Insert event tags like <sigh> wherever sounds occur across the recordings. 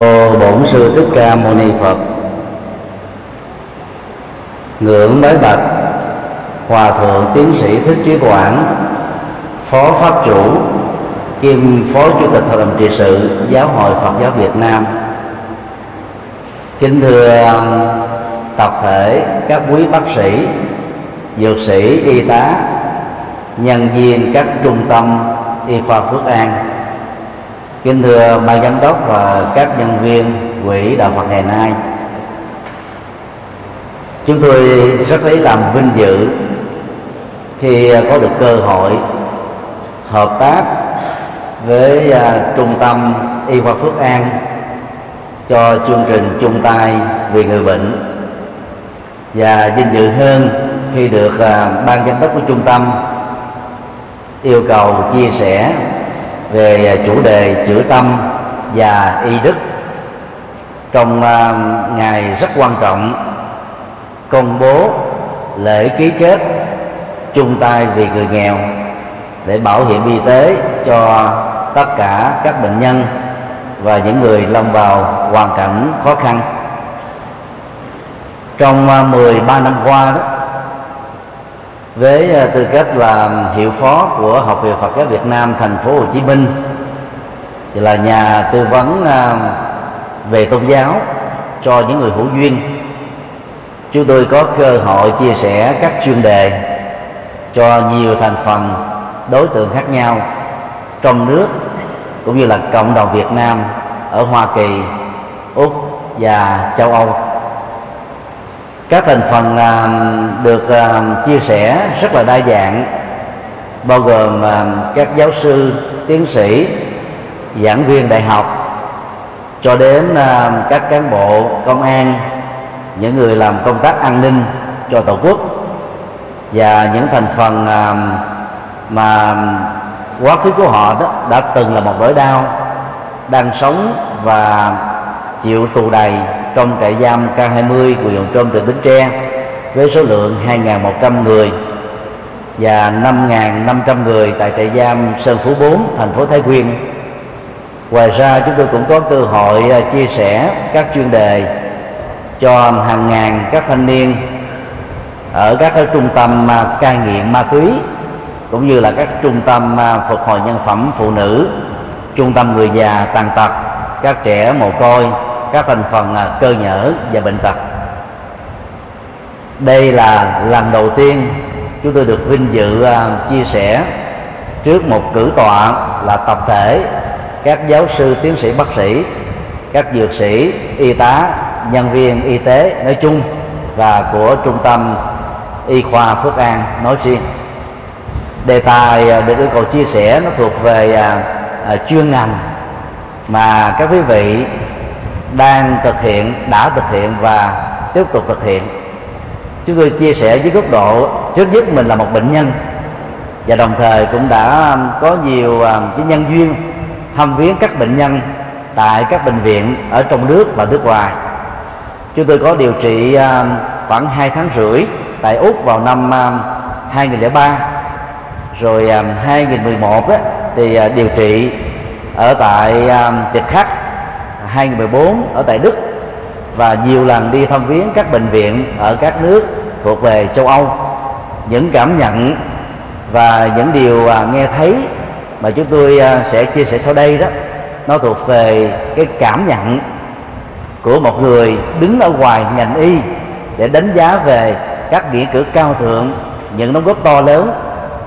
bổn sư thích ca mâu ni phật, ngưỡng bái bạch, hòa thượng tiến sĩ thích trí quảng, phó pháp chủ, kiêm phó chủ tịch hội đồng trị sự giáo hội phật giáo việt nam. Kính thưa um, tập thể các quý bác sĩ, dược sĩ, y tá, nhân viên các trung tâm y khoa phước an kính thưa ban giám đốc và các nhân viên quỹ đạo phật ngày nay, chúng tôi rất lấy làm vinh dự khi có được cơ hội hợp tác với à, trung tâm y khoa phước an cho chương trình chung tay vì người bệnh. Và vinh dự hơn khi được à, ban giám đốc của trung tâm yêu cầu chia sẻ về à, chủ đề chữ tâm và y đức. Trong uh, ngày rất quan trọng công bố lễ ký kết chung tay vì người nghèo để bảo hiểm y tế cho tất cả các bệnh nhân và những người lâm vào hoàn cảnh khó khăn. Trong à, 13 năm qua đó với à, tư cách là hiệu phó của học viện Phật giáo Việt Nam thành phố Hồ Chí Minh thì là nhà tư vấn à, về tôn giáo cho những người hữu duyên. Chúng tôi có cơ hội chia sẻ các chuyên đề cho nhiều thành phần đối tượng khác nhau trong nước cũng như là cộng đồng Việt Nam ở Hoa Kỳ, Úc và châu Âu các thành phần à, được à, chia sẻ rất là đa dạng, bao gồm à, các giáo sư, tiến sĩ, giảng viên đại học, cho đến các cán bộ công an, những người làm công tác an ninh cho tổ quốc. Và những thành phần mà quá khứ của họ đó, đã từng là một nỗi đau, đang sống và chịu tù đầy trong trại giam K20 của huyện Trôm tỉnh Bến Tre với số lượng 2.100 người và 5.500 người tại trại giam Sơn Phú 4, thành phố Thái Nguyên. Ngoài ra chúng tôi cũng có cơ hội à, chia sẻ các chuyên đề cho hàng ngàn các thanh niên ở các trung tâm à, cai nghiện ma túy cũng như là các trung tâm à, phục hồi nhân phẩm phụ nữ trung tâm người già tàn tật các trẻ mồ côi các thành phần à, cơ nhở và bệnh tật. Đây là lần đầu tiên chúng tôi được vinh dự à, chia sẻ trước một cử tọa là tập thể các giáo sư, tiến sĩ, bác sĩ, các dược sĩ, y tá, nhân viên y tế nói chung và của trung tâm y khoa phước an nói riêng. Đề tài à, được yêu cầu chia sẻ nó thuộc về chuyên ngành mà các quý vị đang thực hiện, đã thực hiện và tiếp tục thực hiện. Chúng tôi chia sẻ với góc độ trước nhất mình là một bệnh nhân. Và đồng thời cũng đã um, có nhiều um, cái nhân duyên thăm viếng các bệnh nhân tại các bệnh viện ở trong nước và nước ngoài. Chúng tôi có điều trị um, khoảng 2 tháng rưỡi tại úc vào năm 2003 rồi 2011 thì uh, điều trị ở tại việt Khắc. 2014 ở tại Đức và nhiều lần đi thăm viếng các bệnh viện ở các nước thuộc về châu Âu. Những cảm nhận và những điều à, nghe thấy mà chúng tôi à, sẽ chia sẻ sau đây đó, nó thuộc về cái cảm nhận của một người đứng ở ngoài ngành y để đánh giá về các nghĩa cử cao thượng, những đóng góp to lớn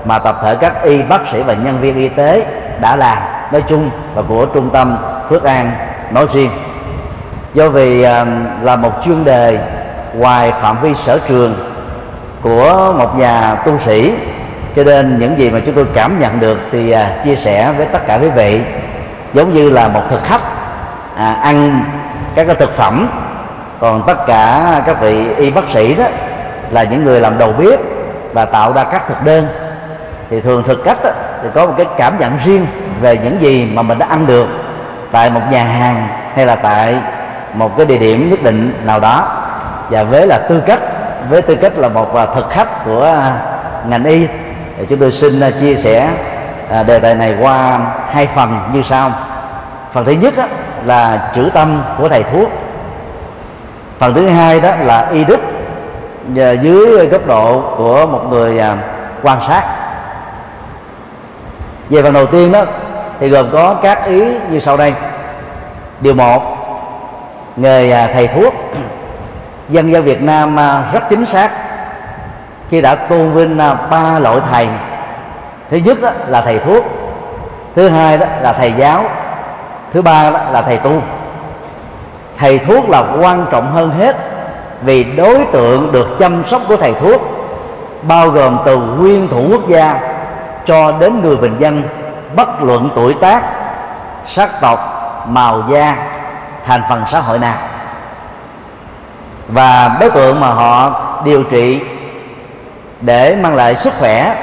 mà tập thể các y bác sĩ và nhân viên y tế đã làm, nói chung, và của trung tâm Phước An nói riêng do vì à, là một chuyên đề ngoài phạm vi sở trường của một nhà tu sĩ cho nên những gì mà chúng tôi cảm nhận được thì à, chia sẻ với tất cả quý vị giống như là một thực khách à, ăn các cái thực phẩm. Còn tất cả các vị y bác sĩ đó là những người làm đầu bếp và tạo ra các thực đơn. Thì thường thực cách đó, thì có một cái cảm nhận riêng về những gì mà mình đã ăn được tại một nhà hàng hay là tại một cái địa điểm nhất định nào đó. Và với là tư cách, với tư cách là một à, thực khách của à, ngành y, thì chúng tôi xin à, chia sẻ đề tài này qua hai phần như sau. Phần thứ nhất là chữ tâm của thầy thuốc. Phần thứ hai đó là y đức dưới góc độ của một người quan sát. Về phần đầu tiên đó thì gồm có các ý như sau đây. Điều một, nghề à, thầy thuốc. <clears throat> Dân gian Việt Nam à, rất chính xác. Khi đã tôn vinh à, ba loại thầy, thứ nhất đó là thầy thuốc, thứ hai đó là thầy giáo, thứ ba đó là thầy tu. Thầy thuốc là quan trọng hơn hết vì đối tượng được chăm sóc của thầy thuốc, bao gồm từ nguyên thủ quốc gia cho đến người bình dân bất luận tuổi tác, sắc tộc, màu da, thành phần xã hội nào. Và đối tượng mà họ điều trị để mang lại sức khỏe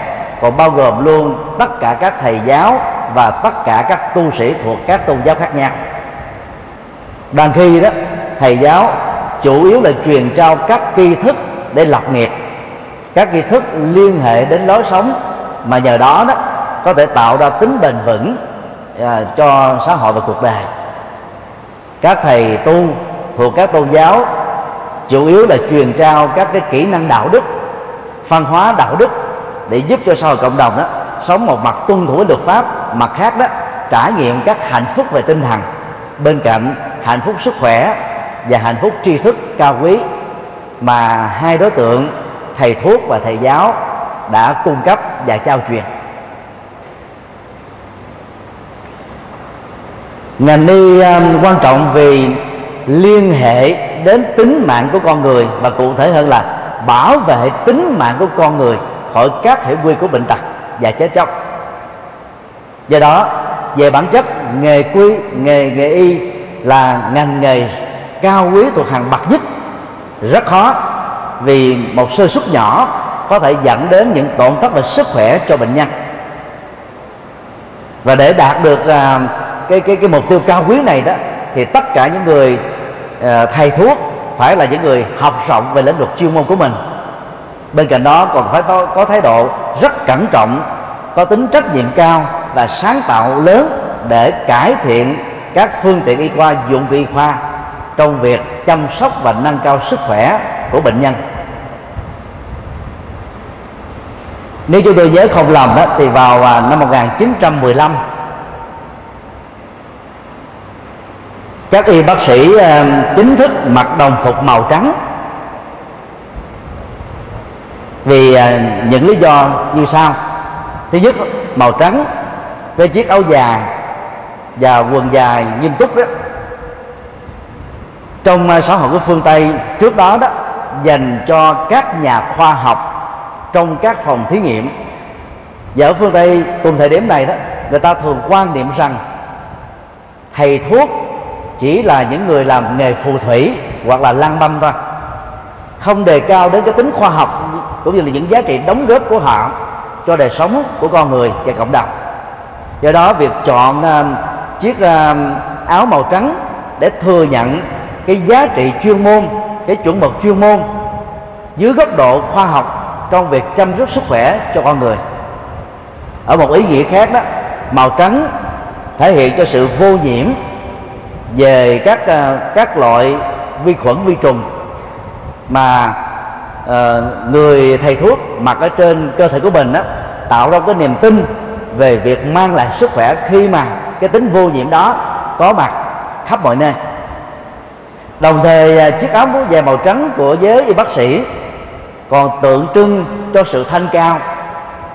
còn bao gồm luôn tất cả các thầy giáo và tất cả các tu sĩ thuộc các tôn giáo khác nhau. Đang khi đó, thầy giáo chủ yếu là truyền trao các tri thức để lập nghiệp, các tri thức liên hệ đến lối sống. Mà nhờ đó đó có thể tạo ra tính bền vững à, cho xã hội và cuộc đời. Các thầy tu thuộc các tôn giáo chủ yếu là truyền trao các cái kỹ năng đạo đức văn hóa đạo đức để giúp cho xã hội cộng đồng đó sống một mặt tuân thủ luật pháp mặt khác đó trải nghiệm các hạnh phúc về tinh thần bên cạnh hạnh phúc sức khỏe và hạnh phúc tri thức cao quý mà hai đối tượng thầy thuốc và thầy giáo đã cung cấp và trao truyền. Ngành ni um, quan trọng vì liên hệ đến tính mạng của con người và cụ thể hơn là bảo vệ tính mạng của con người khỏi các hệ quy của bệnh tật và chết chóc. Do đó về bản chất nghề quy nghề nghề y là ngành nghề cao quý thuộc hàng bậc nhất. Rất khó vì một sơ suất nhỏ có thể dẫn đến những tổn thất về sức khỏe cho bệnh nhân. Và để đạt được uh, cái cái cái mục tiêu cao quý này đó thì tất cả những người uh, thầy thuốc phải là những người học rộng về lĩnh vực chuyên môn của mình. Bên cạnh đó còn phải có, có thái độ rất cẩn trọng có tính trách nhiệm cao và sáng tạo lớn để cải thiện các phương tiện y khoa dụng cụ y khoa trong việc chăm sóc và nâng cao sức khỏe của bệnh nhân. Nếu chúng tôi nhớ không lầm đó thì vào à, năm 1915 các y bác sĩ ờ, chính thức mặc đồng phục màu trắng. Vì ờ, những lý do như sau. Thứ nhất, màu trắng với chiếc áo dài và quần dài nghiêm túc đó. Trong ờ, xã hội của phương tây, trước đó đó, dành cho các nhà khoa học trong các phòng thí nghiệm. Và ở phương tây, cùng thời điểm này đó, người ta thường quan niệm rằng thầy thuốc chỉ là những người làm nghề phù thủy hoặc là lăng băm thôi. Không đề cao đến cái tính khoa học cũng như là những giá trị đóng góp của họ cho đời sống của con người và cộng đồng. Do đó việc chọn uh, chiếc uh, áo màu trắng để thừa nhận cái giá trị chuyên môn cái chuẩn mực chuyên môn dưới góc độ khoa học trong việc chăm sóc sức khỏe cho con người. Ở một ý nghĩa khác đó màu trắng thể hiện cho sự vô nhiễm về các à, các loại vi khuẩn vi trùng mà uh, người thầy thuốc mặc ở trên cơ thể của mình đó tạo ra cái niềm tin về việc mang lại sức khỏe khi mà cái tính vô nhiễm đó có mặt khắp mọi nơi. Đồng thời à, chiếc áo dài màu trắng của giới y bác sĩ còn tượng trưng cho sự thanh cao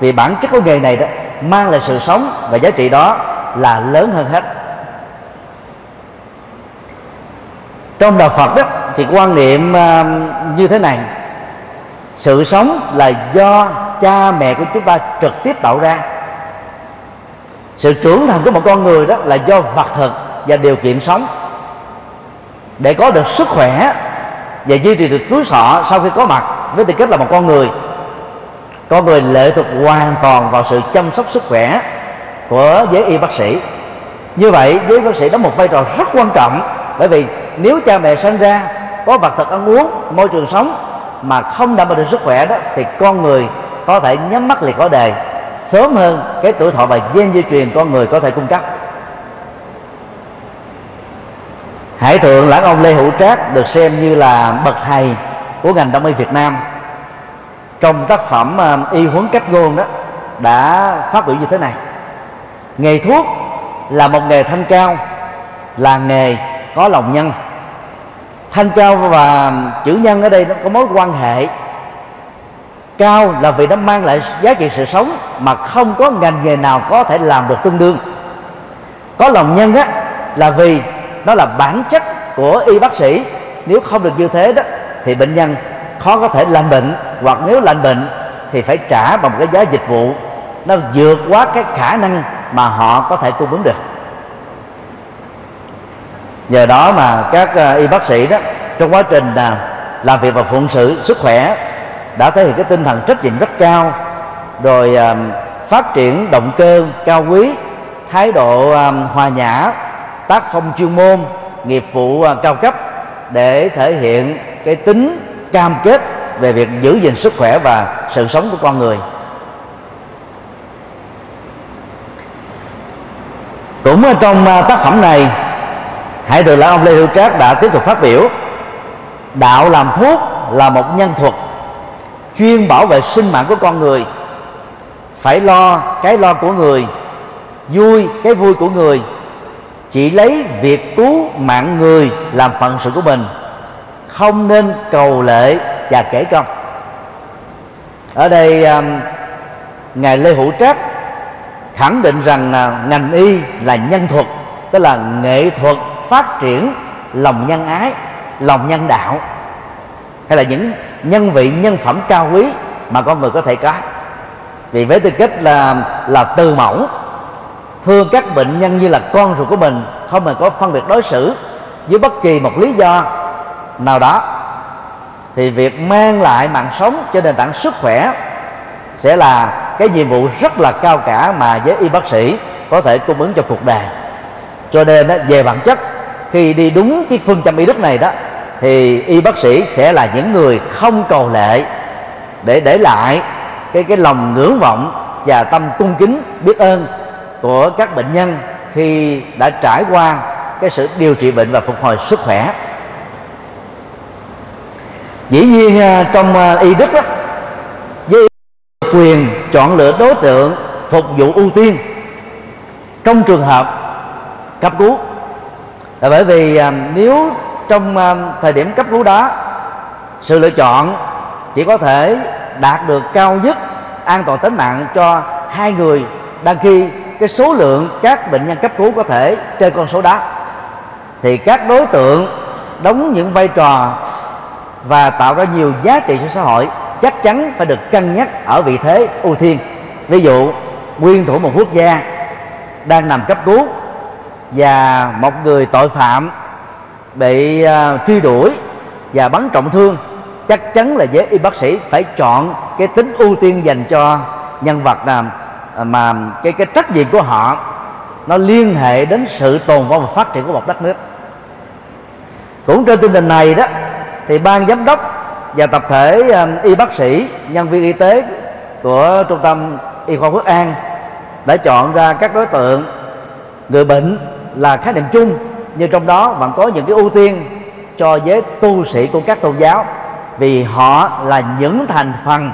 vì bản chất của nghề này đó mang lại sự sống và giá trị đó là lớn hơn hết. Trong đạo Phật đó, thì quan niệm à, như thế này. Sự sống là do cha mẹ của chúng ta trực tiếp tạo ra. Sự trưởng thành của một con người đó là do vật thực và điều kiện sống. Để có được sức khỏe và duy trì được túi sọ sau khi có mặt với tư cách là một con người con người lệ thuộc hoàn toàn vào sự chăm sóc sức khỏe của giới y bác sĩ. Như vậy, giới bác sĩ đóng một vai trò rất quan trọng bởi vì nếu cha mẹ sinh ra, có vật thực ăn uống, môi trường sống mà không đảm bảo được sức khỏe đó, thì con người có thể nhắm mắt liệt cõi đề sớm hơn cái tuổi thọ và gen di truyền con người có thể cung cấp. Hải thượng lãng ông lê hữu trác được xem như là bậc thầy của ngành đông y việt nam. Trong tác phẩm ờ, y huấn cách ngôn đó, đã phát biểu như thế này. Nghề thuốc là một nghề thanh cao, là nghề có lòng nhân. Thanh cao và chữ nhân ở đây nó có mối quan hệ. Cao là vì nó mang lại giá trị sự sống mà không có ngành nghề nào có thể làm được tương đương. Có lòng nhân á, là vì đó là bản chất của y bác sĩ. Nếu không được như thế đó, thì bệnh nhân khó có thể lành bệnh, hoặc nếu lành bệnh thì phải trả bằng cái giá dịch vụ. Nó vượt quá cái khả năng mà họ có thể cung ứng được nhờ đó mà các ờ, y bác sĩ đó, trong quá trình à, làm việc và phụng sự sức khỏe, đã thể hiện cái tinh thần trách nhiệm rất cao, rồi ờ, phát triển động cơ cao quý, thái độ ờ, hòa nhã, tác phong chuyên môn, nghiệp vụ cao cấp để thể hiện cái tính cam kết về việc giữ gìn sức khỏe và sự sống của con người. Cũng ở trong tác phẩm này hãy từ là ông lê hữu trác đã tiếp tục phát biểu. Đạo làm thuốc là một nhân thuật chuyên bảo vệ sinh mạng của con người. Phải lo cái lo của người, vui cái vui của người. Chỉ lấy việc cứu mạng người làm phận sự của mình. Không nên cầu lệ và kể công. Ở đây um, ngài lê hữu trác khẳng định rằng à, ngành y là nhân thuật, tức là nghệ thuật phát triển lòng nhân ái, lòng nhân đạo. Hay là những nhân vị, nhân phẩm cao quý mà con người có thể có. Vì với tư cách là là từ mẫu, thương các bệnh nhân như là con ruột của mình, không hề có phân biệt đối xử với bất kỳ một lý do nào đó, thì việc mang lại mạng sống cho nền tảng sức khỏe sẽ là cái nhiệm vụ rất là cao cả mà với y bác sĩ có thể cung ứng cho cuộc đời. Cho nên về bản chất khi đi đúng cái phương châm y đức này đó, thì y bác sĩ sẽ là những người không cầu lệ để để lại cái cái lòng ngưỡng vọng và tâm cung kính biết ơn của các bệnh nhân khi đã trải qua cái sự điều trị bệnh và phục hồi sức khỏe. Dĩ nhiên à, trong à, y đức đó, với quyền chọn lựa đối tượng phục vụ ưu tiên, trong trường hợp cấp cứu là bởi vì à, nếu trong à, thời điểm cấp cứu đó, sự lựa chọn chỉ có thể đạt được cao nhất an toàn tính mạng cho hai người, đang khi cái số lượng các bệnh nhân cấp cứu có thể trên con số đó, thì các đối tượng đóng những vai trò và tạo ra nhiều giá trị cho xã hội chắc chắn phải được cân nhắc ở vị thế ưu tiên. Ví dụ, nguyên thủ một quốc gia đang nằm cấp cứu và một người tội phạm bị uh, truy đuổi và bắn trọng thương chắc chắn là với y bác sĩ phải chọn cái tính ưu tiên dành cho nhân vật nào mà cái cái trách nhiệm của họ nó liên hệ đến sự tồn vong và phát triển của một đất nước. Cũng trên tinh thần này đó thì ban giám đốc và tập thể uh, y bác sĩ nhân viên y tế của trung tâm y khoa Phước An đã chọn ra các đối tượng người bệnh là khái niệm chung, nhưng trong đó vẫn có những cái ưu tiên cho giới tu sĩ của các tôn giáo, vì họ là những thành phần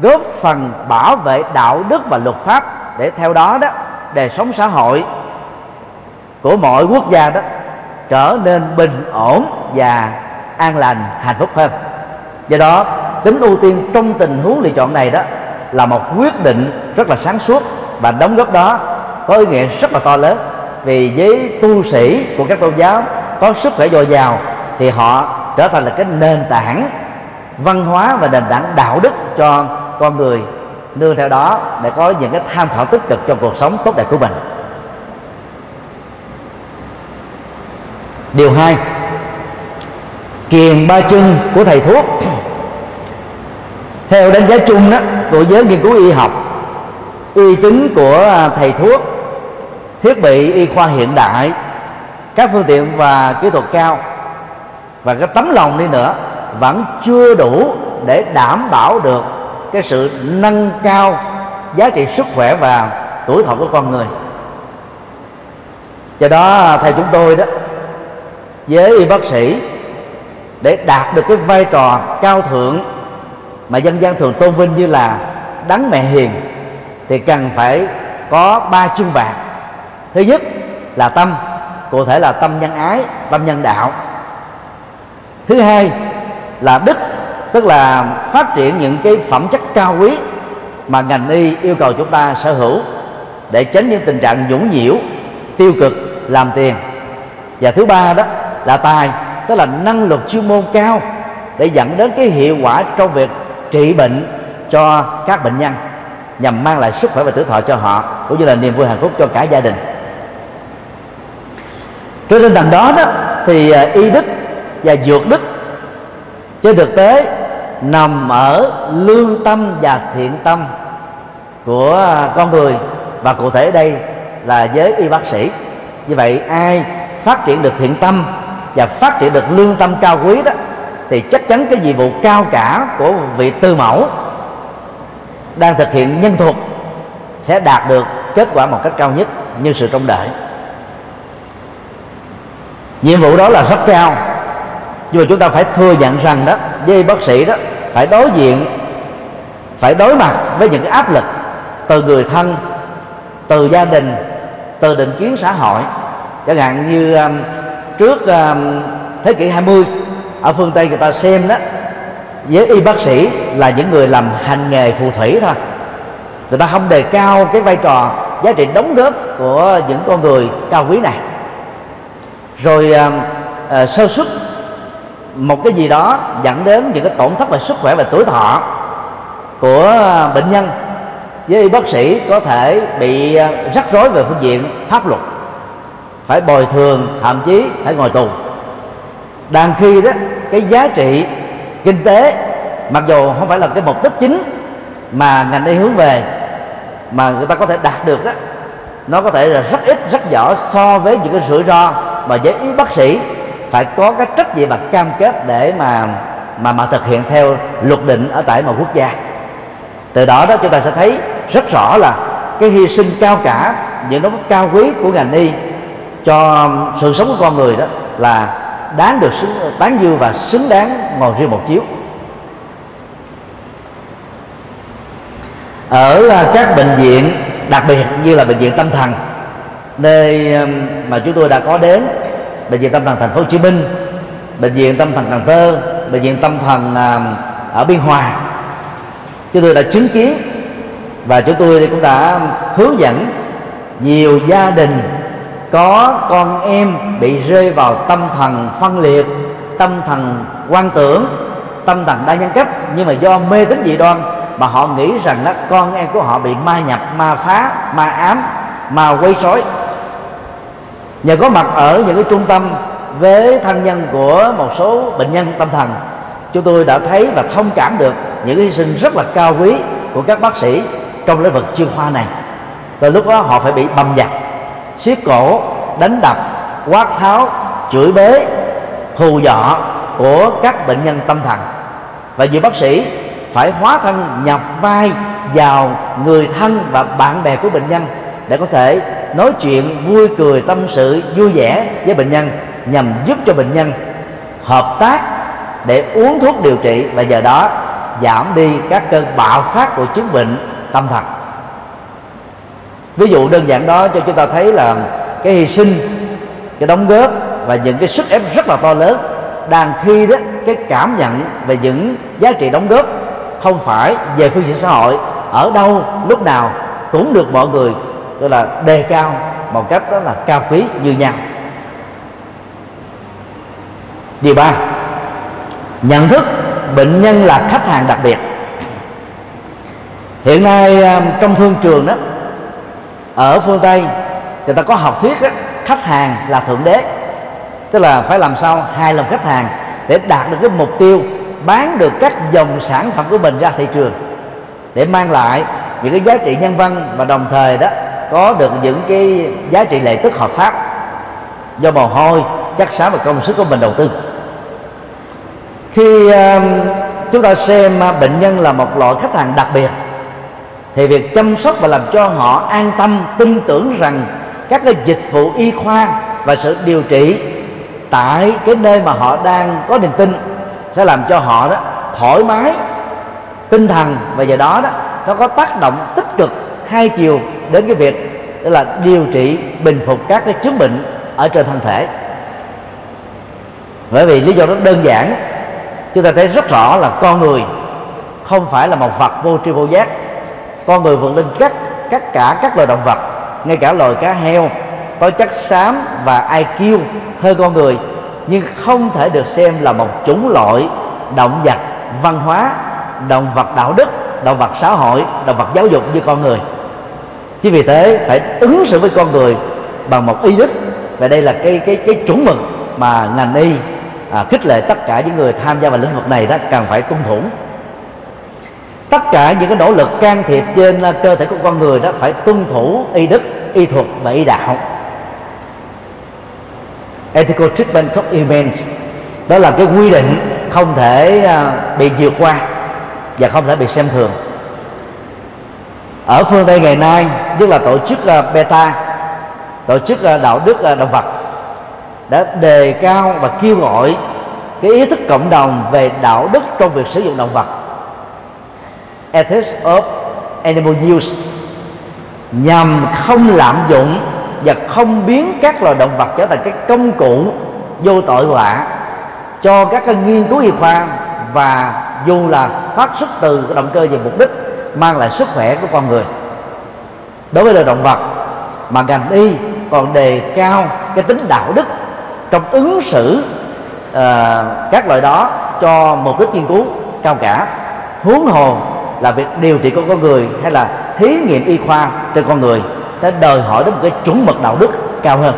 góp phần bảo vệ đạo đức và luật pháp để theo đó đó, đời sống xã hội của mọi quốc gia đó trở nên bình ổn và an lành, hạnh phúc hơn. Do đó, tính ưu tiên trong tình huống lựa chọn này đó là một quyết định rất là sáng suốt và đóng góp đó có ý nghĩa rất là to lớn vì với tu sĩ của các tôn giáo có sức khỏe dồi dào thì họ trở thành là cái nền tảng văn hóa và nền tảng đạo đức cho con người, nương theo đó để có những cái tham khảo tích cực trong cuộc sống tốt đẹp của mình. Điều hai kiền ba chân của thầy thuốc. Theo đánh giá chung đó, của giới nghiên cứu y học, uy tín của à, thầy thuốc thiết bị y khoa hiện đại, các phương tiện và kỹ thuật cao, và cái tấm lòng đi nữa vẫn chưa đủ để đảm bảo được cái sự nâng cao giá trị sức khỏe và tuổi thọ của con người. Do đó, theo chúng tôi đó, với y bác sĩ, để đạt được cái vai trò cao thượng mà dân gian thường tôn vinh như là đấng mẹ hiền, thì cần phải có ba chương vàng thứ nhất là tâm, cụ thể là tâm nhân ái, tâm nhân đạo. Thứ hai là đức, tức là phát triển những cái phẩm chất cao quý mà ngành y yêu cầu chúng ta sở hữu để tránh những tình trạng nhũng nhiễu, tiêu cực, làm tiền. Và thứ ba đó là tài, tức là năng lực chuyên môn cao để dẫn đến cái hiệu quả trong việc trị bệnh cho các bệnh nhân nhằm mang lại sức khỏe và tuổi thọ cho họ, cũng như là niềm vui hạnh phúc cho cả gia đình trên tinh thần đó đó, thì à, y đức và dược đức trên thực tế nằm ở lương tâm và thiện tâm của à, con người. Và cụ thể đây là giới y bác sĩ. Như vậy, ai phát triển được thiện tâm và phát triển được lương tâm cao quý đó, thì chắc chắn cái nhiệm vụ cao cả của vị tư mẫu đang thực hiện nhân thuật sẽ đạt được kết quả một cách cao nhất như sự trông đợi nhiệm vụ đó là rất cao. Nhưng mà chúng ta phải thừa nhận rằng đó với bác sĩ đó phải đối diện phải đối mặt với những cái áp lực từ người thân từ gia đình từ định kiến xã hội. Chẳng hạn như um, trước um, thế kỷ 20 ở phương Tây người ta xem đó với y bác sĩ là những người làm hành nghề phù thủy thôi. Người ta không đề cao cái vai trò giá trị đóng góp của những con người cao quý này rồi à, à, sơ xuất một cái gì đó dẫn đến những cái tổn thất về sức khỏe và tuổi thọ của à, bệnh nhân với y bác sĩ có thể bị à, rắc rối về phương diện pháp luật phải bồi thường thậm chí phải ngồi tù. Đang khi đó cái giá trị kinh tế mặc dù không phải là cái mục đích chính mà ngành y hướng về mà người ta có thể đạt được đó nó có thể là rất ít rất nhỏ so với những cái rủi ro mà với y bác sĩ phải có cái trách nhiệm và cam kết để mà mà mà thực hiện theo luật định ở tại một quốc gia. Từ đó đó chúng ta sẽ thấy rất rõ là cái hy sinh cao cả, những đóng cao quý của ngành y cho sự sống của con người đó là đáng được xứng tán dương và xứng đáng ngồi riêng một chiếu. Ở à, các bệnh viện đặc biệt như là bệnh viện tâm thần nơi um, mà chúng tôi đã có đến, bệnh viện tâm thần thành phố Hồ Chí Minh, bệnh viện tâm thần Cần Thơ, bệnh viện tâm thần um, ở Biên Hòa. Chúng tôi đã chứng kiến và chúng tôi cũng đã hướng dẫn nhiều gia đình có con em bị rơi vào tâm thần phân liệt, tâm thần quan tưởng, tâm thần đa nhân cách. Nhưng mà do mê tín dị đoan mà họ nghĩ rằng đó con em của họ bị ma nhập, ma phá, ma ám, ma quấy rối nhờ có mặt ở những cái trung tâm với thân nhân của một số bệnh nhân tâm thần. Chúng tôi đã thấy và thông cảm được những hy sinh rất là cao quý của các bác sĩ trong lĩnh vực chuyên khoa này. Từ lúc đó họ phải bị bầm dập, siết cổ, đánh đập, quát tháo, chửi bế, hù dọ của các bệnh nhân tâm thần. Và nhiều bác sĩ phải hóa thân nhập vai vào người thân và bạn bè của bệnh nhân để có thể nói chuyện vui cười tâm sự vui vẻ với bệnh nhân nhằm giúp cho bệnh nhân hợp tác để uống thuốc điều trị và giờ đó giảm đi các cơn bạo phát của chứng bệnh tâm thần. Ví dụ đơn giản đó cho chúng ta thấy là cái hy sinh, cái đóng góp và những cái sức ép rất là to lớn đang khi đó cái cảm nhận về những giá trị đóng góp không phải về phương diện xã hội, ở đâu, lúc nào cũng được mọi người tức là đề cao một cách đó là cao quý như nhau. Điều ba nhận thức bệnh nhân là khách hàng đặc biệt. Hiện nay à, trong thương trường đó ở phương tây người ta có học thuyết đó, khách hàng là thượng đế. Tức là phải làm sao hài lòng khách hàng để đạt được cái mục tiêu bán được các dòng sản phẩm của mình ra thị trường để mang lại những cái giá trị nhân văn và đồng thời đó có được những cái giá trị lợi tức hợp pháp. Do mồ hôi chắc xám và công sức của mình đầu tư. Khi uh, chúng ta xem uh, bệnh nhân là một loại khách hàng đặc biệt thì việc chăm sóc và làm cho họ an tâm tin tưởng rằng các cái dịch vụ y khoa và sự điều trị tại cái nơi mà họ đang có niềm tin sẽ làm cho họ đó thoải mái tinh thần và giờ đó đó nó có tác động tích cực hai chiều đến cái việc đó là điều trị, bình phục các cái chứng bệnh ở trên thân thể. Bởi vì lý do rất đơn giản, chúng ta thấy rất rõ là con người không phải là một vật vô tri vô giác. Con người vượt lên các tất cả các loài động vật, ngay cả loài cá heo, có chất xám và IQ hơn con người, nhưng không thể được xem là một chủng loại động vật văn hóa, động vật đạo đức, động vật xã hội, động vật giáo dục như con người chính vì thế phải ứng xử với con người bằng một y đức và đây là cái cái cái chuẩn mực mà ngành y à, khích lệ tất cả những người tham gia vào lĩnh vực này đó cần phải tuân thủ. Tất cả những cái nỗ lực can thiệp trên à, cơ thể của con người đó phải tuân thủ y đức y thuật và y đạo. Ethical treatment of events đó là cái quy định không thể à, bị vượt qua và không thể bị xem thường ở phương tây ngày nay tức là tổ chức ờ, beta, tổ chức ờ, đạo đức ờ, động vật, đã đề cao và kêu gọi cái ý thức cộng đồng về đạo đức trong việc sử dụng động vật. Ethics of animal use. Nhằm không lạm dụng và không biến các loài động vật trở thành cái công cụ vô tội vạ cho các nghiên cứu y khoa và dù là phát xuất từ động cơ về mục đích mang lại sức khỏe của con người. Đối với loài động vật mà ngành y còn đề cao cái tính đạo đức trong ứng xử uh, các loại đó cho mục đích nghiên cứu cao cả huống hồ là việc điều trị của con người hay là thí nghiệm y khoa trên con người đã đòi hỏi đến một cái chuẩn mực đạo đức cao hơn.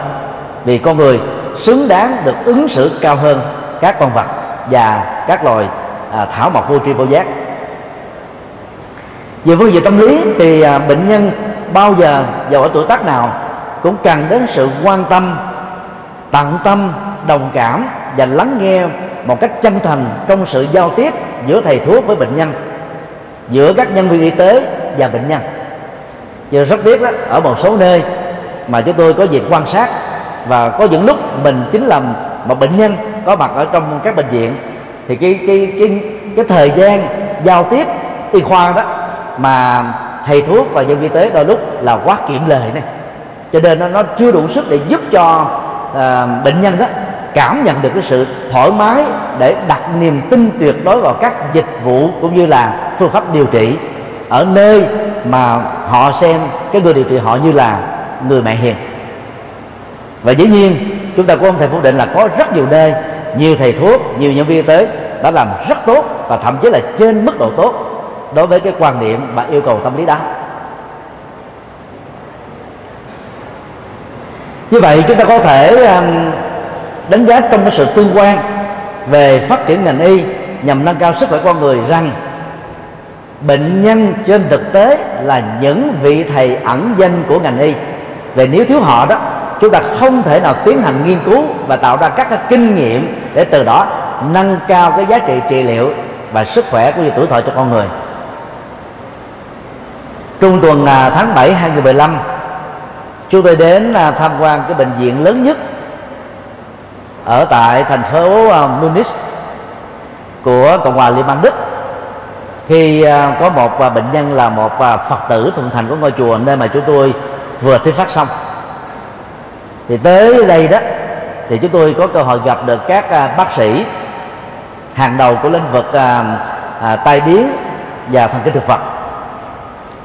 Vì con người xứng đáng được ứng xử cao hơn các con vật và các loài à, thảo mộc vô tri vô giác về phương diện tâm lý thì à, bệnh nhân bao giờ và ở tuổi tác nào cũng cần đến sự quan tâm, tận tâm, đồng cảm và lắng nghe một cách chân thành trong sự giao tiếp giữa thầy thuốc với bệnh nhân, giữa các nhân viên y tế và bệnh nhân. Giờ rất tiếc đó, ở một số nơi mà chúng tôi có dịp quan sát và có những lúc mình chính là một bệnh nhân có mặt ở trong các bệnh viện, thì cái cái cái cái thời gian giao tiếp y khoa đó mà thầy thuốc và nhân viên y tế đôi lúc là quá kiệm lời này. Cho nên nó, nó chưa đủ sức để giúp cho uh, bệnh nhân đó cảm nhận được cái sự thoải mái để đặt niềm tin tuyệt đối vào các dịch vụ cũng như là phương pháp điều trị ở nơi mà họ xem cái người điều trị họ như là người mẹ hiền. Và dĩ nhiên chúng ta cũng không thể phủ định là có rất nhiều nơi nhiều thầy thuốc nhiều nhân viên y tế đã làm rất tốt và thậm chí là trên mức độ tốt đối với cái quan niệm và yêu cầu tâm lý đó như vậy, chúng ta có thể um, đánh giá trong cái sự tương quan về phát triển ngành y nhằm nâng cao sức khỏe con người rằng bệnh nhân trên thực tế là những vị thầy ẩn danh của ngành y. Về nếu thiếu họ đó, chúng ta không thể nào tiến hành nghiên cứu và tạo ra các cái kinh nghiệm để từ đó nâng cao cái giá trị trị liệu và sức khỏe của tuổi thọ cho con người trung tuần à, tháng 7 2015 chúng tôi đến à, tham quan cái bệnh viện lớn nhất ở tại thành phố à, Munich của Cộng hòa Liên bang Đức. Khi có một bệnh nhân là một Phật tử thuần thành của ngôi chùa nơi mà chúng tôi vừa thuyết phát xong. Thì tới đây đó thì chúng tôi có cơ hội gặp được các bác sĩ hàng đầu của lĩnh vực à, à, tai biến và thần kinh thực vật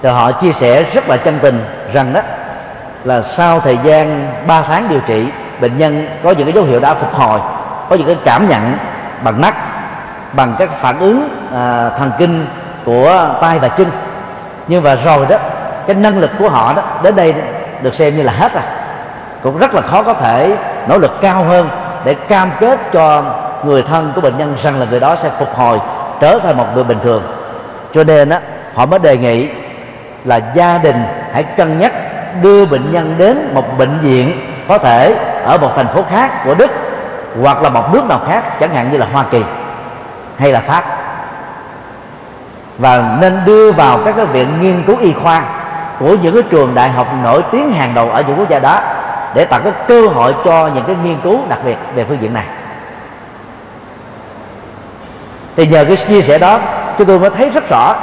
thì họ chia sẻ rất là chân tình rằng đó là sau thời gian 3 tháng điều trị bệnh nhân có những cái dấu hiệu đã phục hồi có những cái cảm nhận bằng mắt bằng các phản ứng à, thần kinh của tay và chân. Nhưng mà rồi đó cái năng lực của họ đó đến đây được xem như là hết rồi. Cũng rất là khó có thể nỗ lực cao hơn để cam kết cho người thân của bệnh nhân rằng là người đó sẽ phục hồi trở thành một người bình thường. Cho nên đó, họ mới đề nghị là gia đình. Hãy cân nhắc đưa bệnh nhân đến một bệnh viện, có thể ở một thành phố khác của Đức, hoặc là một nước nào khác, chẳng hạn như là Hoa Kỳ hay là Pháp. Và nên đưa vào các cái viện nghiên cứu y khoa của những cái trường đại học nổi tiếng hàng đầu ở những quốc gia đó, để tạo cái cơ hội cho những cái nghiên cứu đặc biệt về phương diện này. Thì nhờ cái chia sẻ đó, chúng tôi mới thấy rất rõ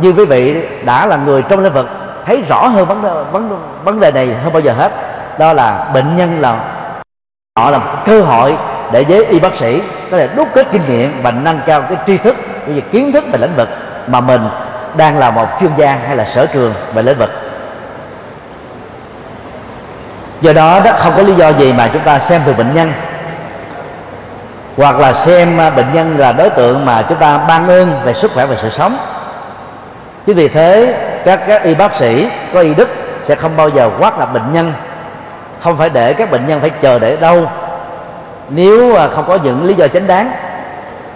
như quý vị đã là người trong lĩnh vực thấy rõ hơn vấn đề, vấn vấn đề này hơn bao giờ hết. Đó là bệnh nhân là họ là cơ hội để với y bác sĩ có thể đúc kết kinh nghiệm và nâng cao cái tri thức cái như kiến thức về lĩnh vực mà mình đang là một chuyên gia hay là sở trường về lĩnh vực. Do đó đó không có lý do gì mà chúng ta xem thường bệnh nhân hoặc là xem à, bệnh nhân là đối tượng mà chúng ta ban ơn về sức khỏe và sự sống chính vì thế các các y bác sĩ có y đức sẽ không bao giờ quát là bệnh nhân. Không phải để các bệnh nhân phải chờ để đâu. Nếu à, không có những lý do chính đáng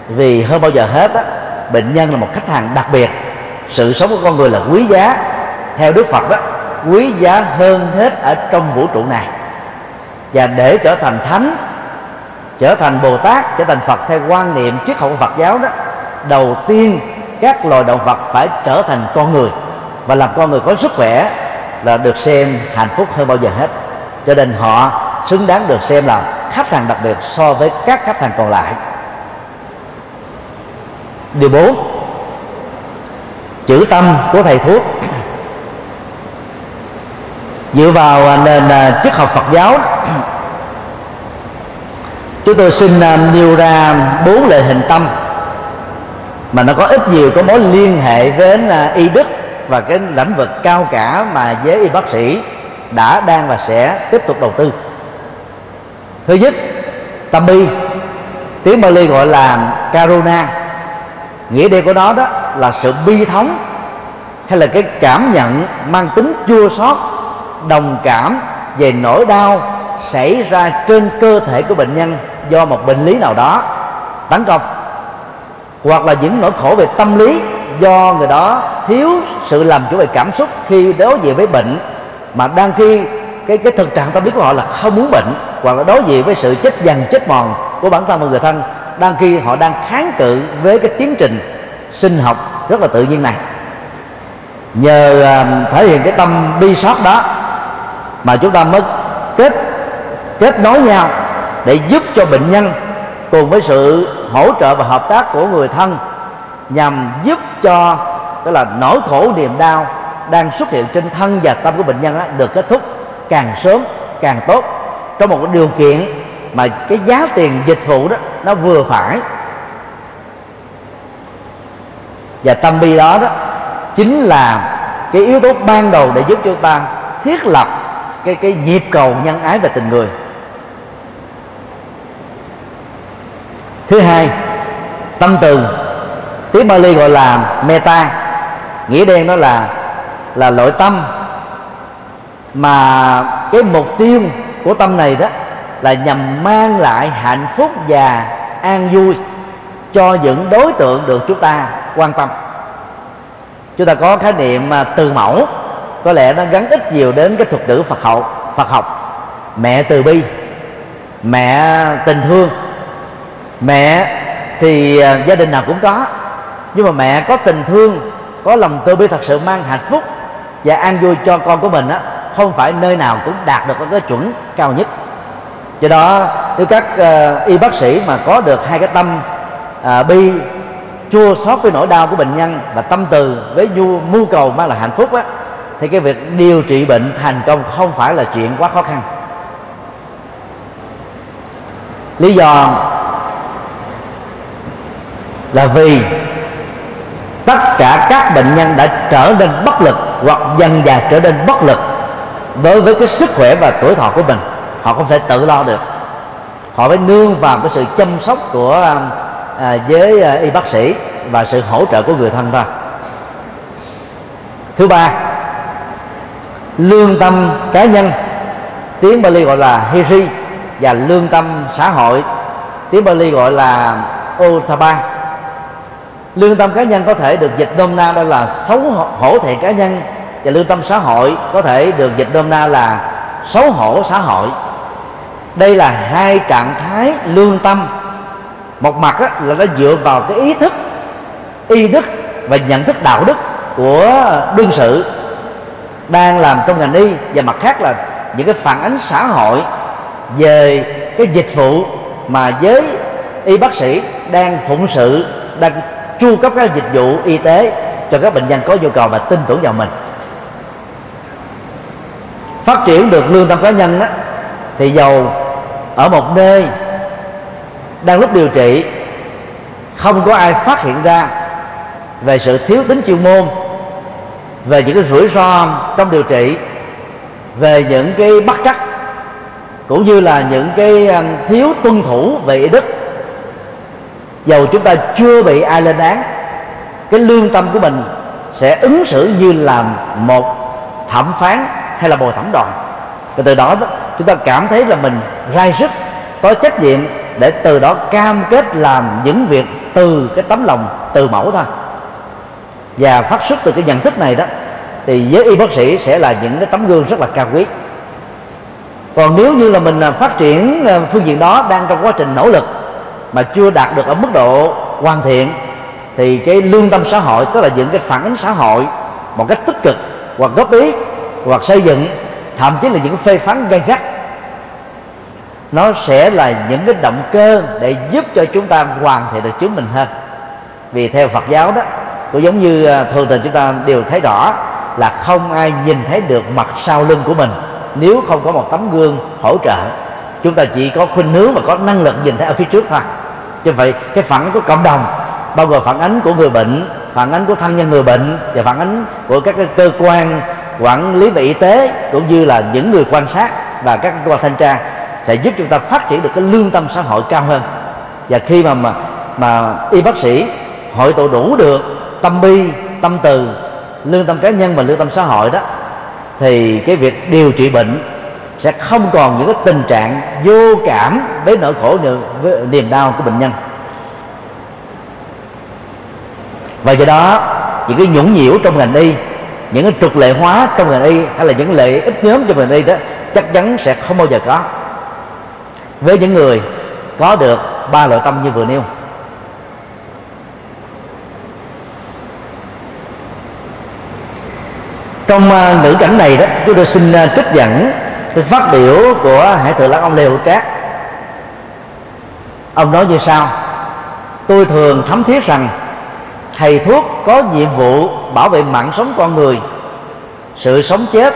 vì hơn bao giờ hết á, bệnh nhân là một khách hàng đặc biệt. Sự sống của con người là quý giá. Theo đức phật đó quý giá hơn hết ở trong vũ trụ này. Và để trở thành thánh trở thành bồ tát trở thành phật theo quan niệm triết học của phật giáo đó đầu tiên các loài động vật phải trở thành con người. Và làm con người có sức khỏe là được xem hạnh phúc hơn bao giờ hết. Cho nên họ xứng đáng được xem là khách hàng đặc biệt so với các khách hàng còn lại. Điều 4 chữ tâm của thầy thuốc. <clears throat> Dựa vào à, nền chức triết học Phật giáo, <clears throat> chúng tôi xin à, nêu ra bốn loại hình tâm mà nó có ít nhiều có mối liên hệ với à, y đức và cái lĩnh vực cao cả mà giới y bác sĩ đã, đang và sẽ tiếp tục đầu tư. Thứ nhất, tâm bi tiếng Bali gọi là karuna. Nghĩa đen của nó đó là sự bi thống hay là cái cảm nhận mang tính chua xót, đồng cảm về nỗi đau xảy ra trên cơ thể của bệnh nhân do một bệnh lý nào đó. Tấn công hoặc là những nỗi khổ về tâm lý do người đó thiếu sự làm chủ về cảm xúc khi đối diện với bệnh, mà đang khi cái cái thực trạng tâm lý của họ là không muốn bệnh, hoặc là đối diện với sự chết dần chết mòn của bản thân và người thân, đang khi họ đang kháng cự với cái tiến trình sinh học rất là tự nhiên này. Nhờ à, thể hiện cái tâm bi sót đó mà chúng ta mới kết kết nối nhau để giúp cho bệnh nhân cùng với sự hỗ trợ và hợp tác của người thân nhằm giúp cho tức là nỗi khổ niềm đau đang xuất hiện trên thân và tâm của bệnh nhân đó, được kết thúc càng sớm càng tốt. Trong một điều kiện mà cái giá tiền dịch vụ đó nó vừa phải. Và tâm bi đó đó chính là cái yếu tố ban đầu để giúp chúng ta thiết lập cái cái nhịp cầu nhân ái và tình người. Thứ hai, tâm từ. Tiếng Bali gọi là meta nghĩa đen đó là là nội tâm. Mà cái mục tiêu của tâm này đó là nhằm mang lại hạnh phúc và an vui cho những đối tượng được chúng ta quan tâm. Chúng ta có khái niệm à, từ mẫu. Có lẽ nó gắn ít nhiều đến cái thuật ngữ Phật học Phật học. Mẹ từ bi, mẹ tình thương mẹ thì à, gia đình nào cũng có. Nhưng mà mẹ có tình thương có lòng từ bi thật sự mang hạnh phúc và an vui cho con của mình á không phải nơi nào cũng đạt được cái chuẩn cao nhất. Do đó nếu các uh, y bác sĩ mà có được hai cái tâm uh, bi chua xót với nỗi đau của bệnh nhân và tâm từ với nhu mưu cầu mang lại hạnh phúc á thì cái việc điều trị bệnh thành công không phải là chuyện quá khó khăn. Lý do là vì tất cả các bệnh nhân đã trở nên bất lực hoặc dần dà trở nên bất lực đối với cái sức khỏe và tuổi thọ của mình. Họ không thể tự lo được. Họ phải nương vào cái sự chăm sóc của um, à, với à, y bác sĩ và sự hỗ trợ của người thân thôi thứ ba lương tâm cá nhân tiếng Bali gọi là hiri và lương tâm xã hội tiếng Bali gọi là otapa lương tâm cá nhân có thể được dịch nôm na đó là xấu hổ thẹn cá nhân. Và lương tâm xã hội có thể được dịch nôm na là xấu hổ xã hội. Đây là hai trạng thái lương tâm. Một mặt á, là nó dựa vào cái ý thức y đức và nhận thức đạo đức của đương sự đang làm trong ngành y. Và mặt khác là những cái phản ánh xã hội về cái dịch vụ mà giới y bác sĩ đang phụng sự đang chu cấp các dịch vụ y tế cho các bệnh nhân có nhu cầu và tin tưởng vào mình. Phát triển được lương tâm cá nhân đó thì giàu ở một nơi đang lúc điều trị, không có ai phát hiện ra về sự thiếu tính chuyên môn, về những cái rủi ro trong điều trị, về những cái bất trắc, cũng như là những cái thiếu tuân thủ về y đức dầu chúng ta chưa bị ai lên án, cái lương tâm của mình sẽ ứng xử như là một thẩm phán hay là bồi thẩm đoàn. Và từ đó chúng ta cảm thấy là mình ra sức, có trách nhiệm để từ đó cam kết làm những việc từ cái tấm lòng từ mẫu thôi. Và phát xuất từ cái nhận thức này đó, thì với y bác sĩ sẽ là những cái tấm gương rất là cao quý. Còn nếu như là mình à, phát triển à, phương diện đó đang trong quá trình nỗ lực mà chưa đạt được ở mức độ hoàn thiện, thì cái lương tâm xã hội, tức là những cái phản ứng xã hội một cách tích cực hoặc góp ý hoặc xây dựng, thậm chí là những phê phán gay gắt, nó sẽ là những cái động cơ để giúp cho chúng ta hoàn thiện được chúng mình hơn. Vì theo Phật giáo đó, cũng giống như à, thường tình chúng ta đều thấy rõ là không ai nhìn thấy được mặt sau lưng của mình. Nếu không có một tấm gương hỗ trợ, chúng ta chỉ có khuynh hướng và có năng lực nhìn thấy ở phía trước thôi như vậy cái phản ánh của cộng đồng bao gồm phản ánh của người bệnh phản ánh của thân nhân người bệnh và phản ánh của các cơ quan quản lý về y tế cũng như là những người quan sát và các cơ quan thanh tra sẽ giúp chúng ta phát triển được cái lương tâm xã hội cao hơn. Và khi mà mà, mà y bác sĩ hội tụ đủ được tâm bi tâm từ lương tâm cá nhân và lương tâm xã hội đó thì cái việc điều trị bệnh sẽ không còn những cái tình trạng vô cảm với nỗi khổ với niềm đau của bệnh nhân. Và do đó những cái nhũng nhiễu trong ngành y những cái trục lệ hóa trong ngành y hay là những lợi ích nhóm trong ngành y đó chắc chắn sẽ không bao giờ có. Với những người có được ba loại tâm như vừa nêu. Trong uh, ngữ cảnh này đó chúng tôi xin uh, trích dẫn cái phát biểu của hải thượng lãng ông lê hữu trác ông nói như sau. Tôi thường thấm thiết rằng, thầy thuốc có nhiệm vụ bảo vệ mạng sống con người. Sự sống chết,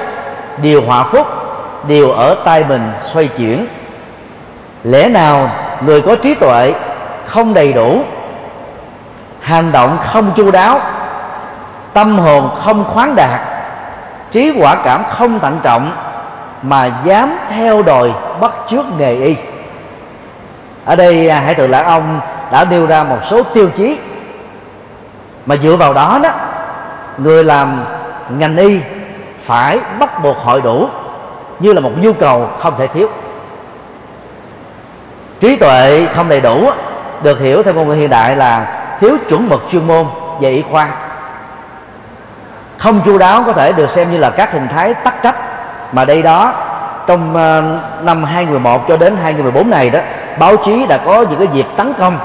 điều hòa phúc đều ở tay mình xoay chuyển. Lẽ nào người có trí tuệ không đầy đủ, hành động không chu đáo, tâm hồn không khoáng đạt, trí quả cảm không thận trọng mà dám theo đòi bắt chước nghề y. Ở đây hãy tự lãng ông đã nêu ra một số tiêu chí. Mà dựa vào đó đó, người làm ngành y phải bắt buộc hội đủ như là một nhu cầu không thể thiếu. Trí tuệ không đầy đủ, được hiểu theo ngôn ngữ hiện đại là thiếu chuẩn mực chuyên môn về y khoa. Không chu đáo có thể được xem như là các hình thái tắc trách mà đây đó trong uh, năm 2011 cho đến 2014 này đó báo chí đã có những cái dịp tấn công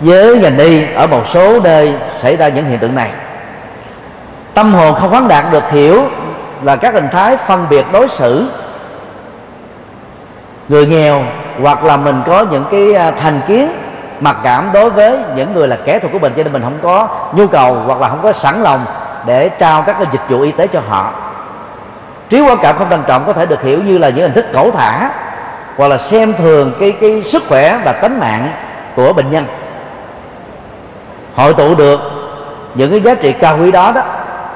với ngành y ở một số nơi xảy ra những hiện tượng này. Tâm hồn không khoáng đạt được hiểu là các hình thái phân biệt đối xử người nghèo hoặc là mình có những cái ờ, thành kiến mặc cảm đối với những người là kẻ thù của mình cho nên mình không có nhu cầu hoặc là không có sẵn lòng để trao các cái dịch vụ y tế cho họ. Trí quan cảm không thành trọng có thể được hiểu như là những hình thức cẩu thả, hoặc là xem thường cái cái sức khỏe và tính mạng của bệnh nhân. Hội tụ được những cái giá trị cao quý đó đó,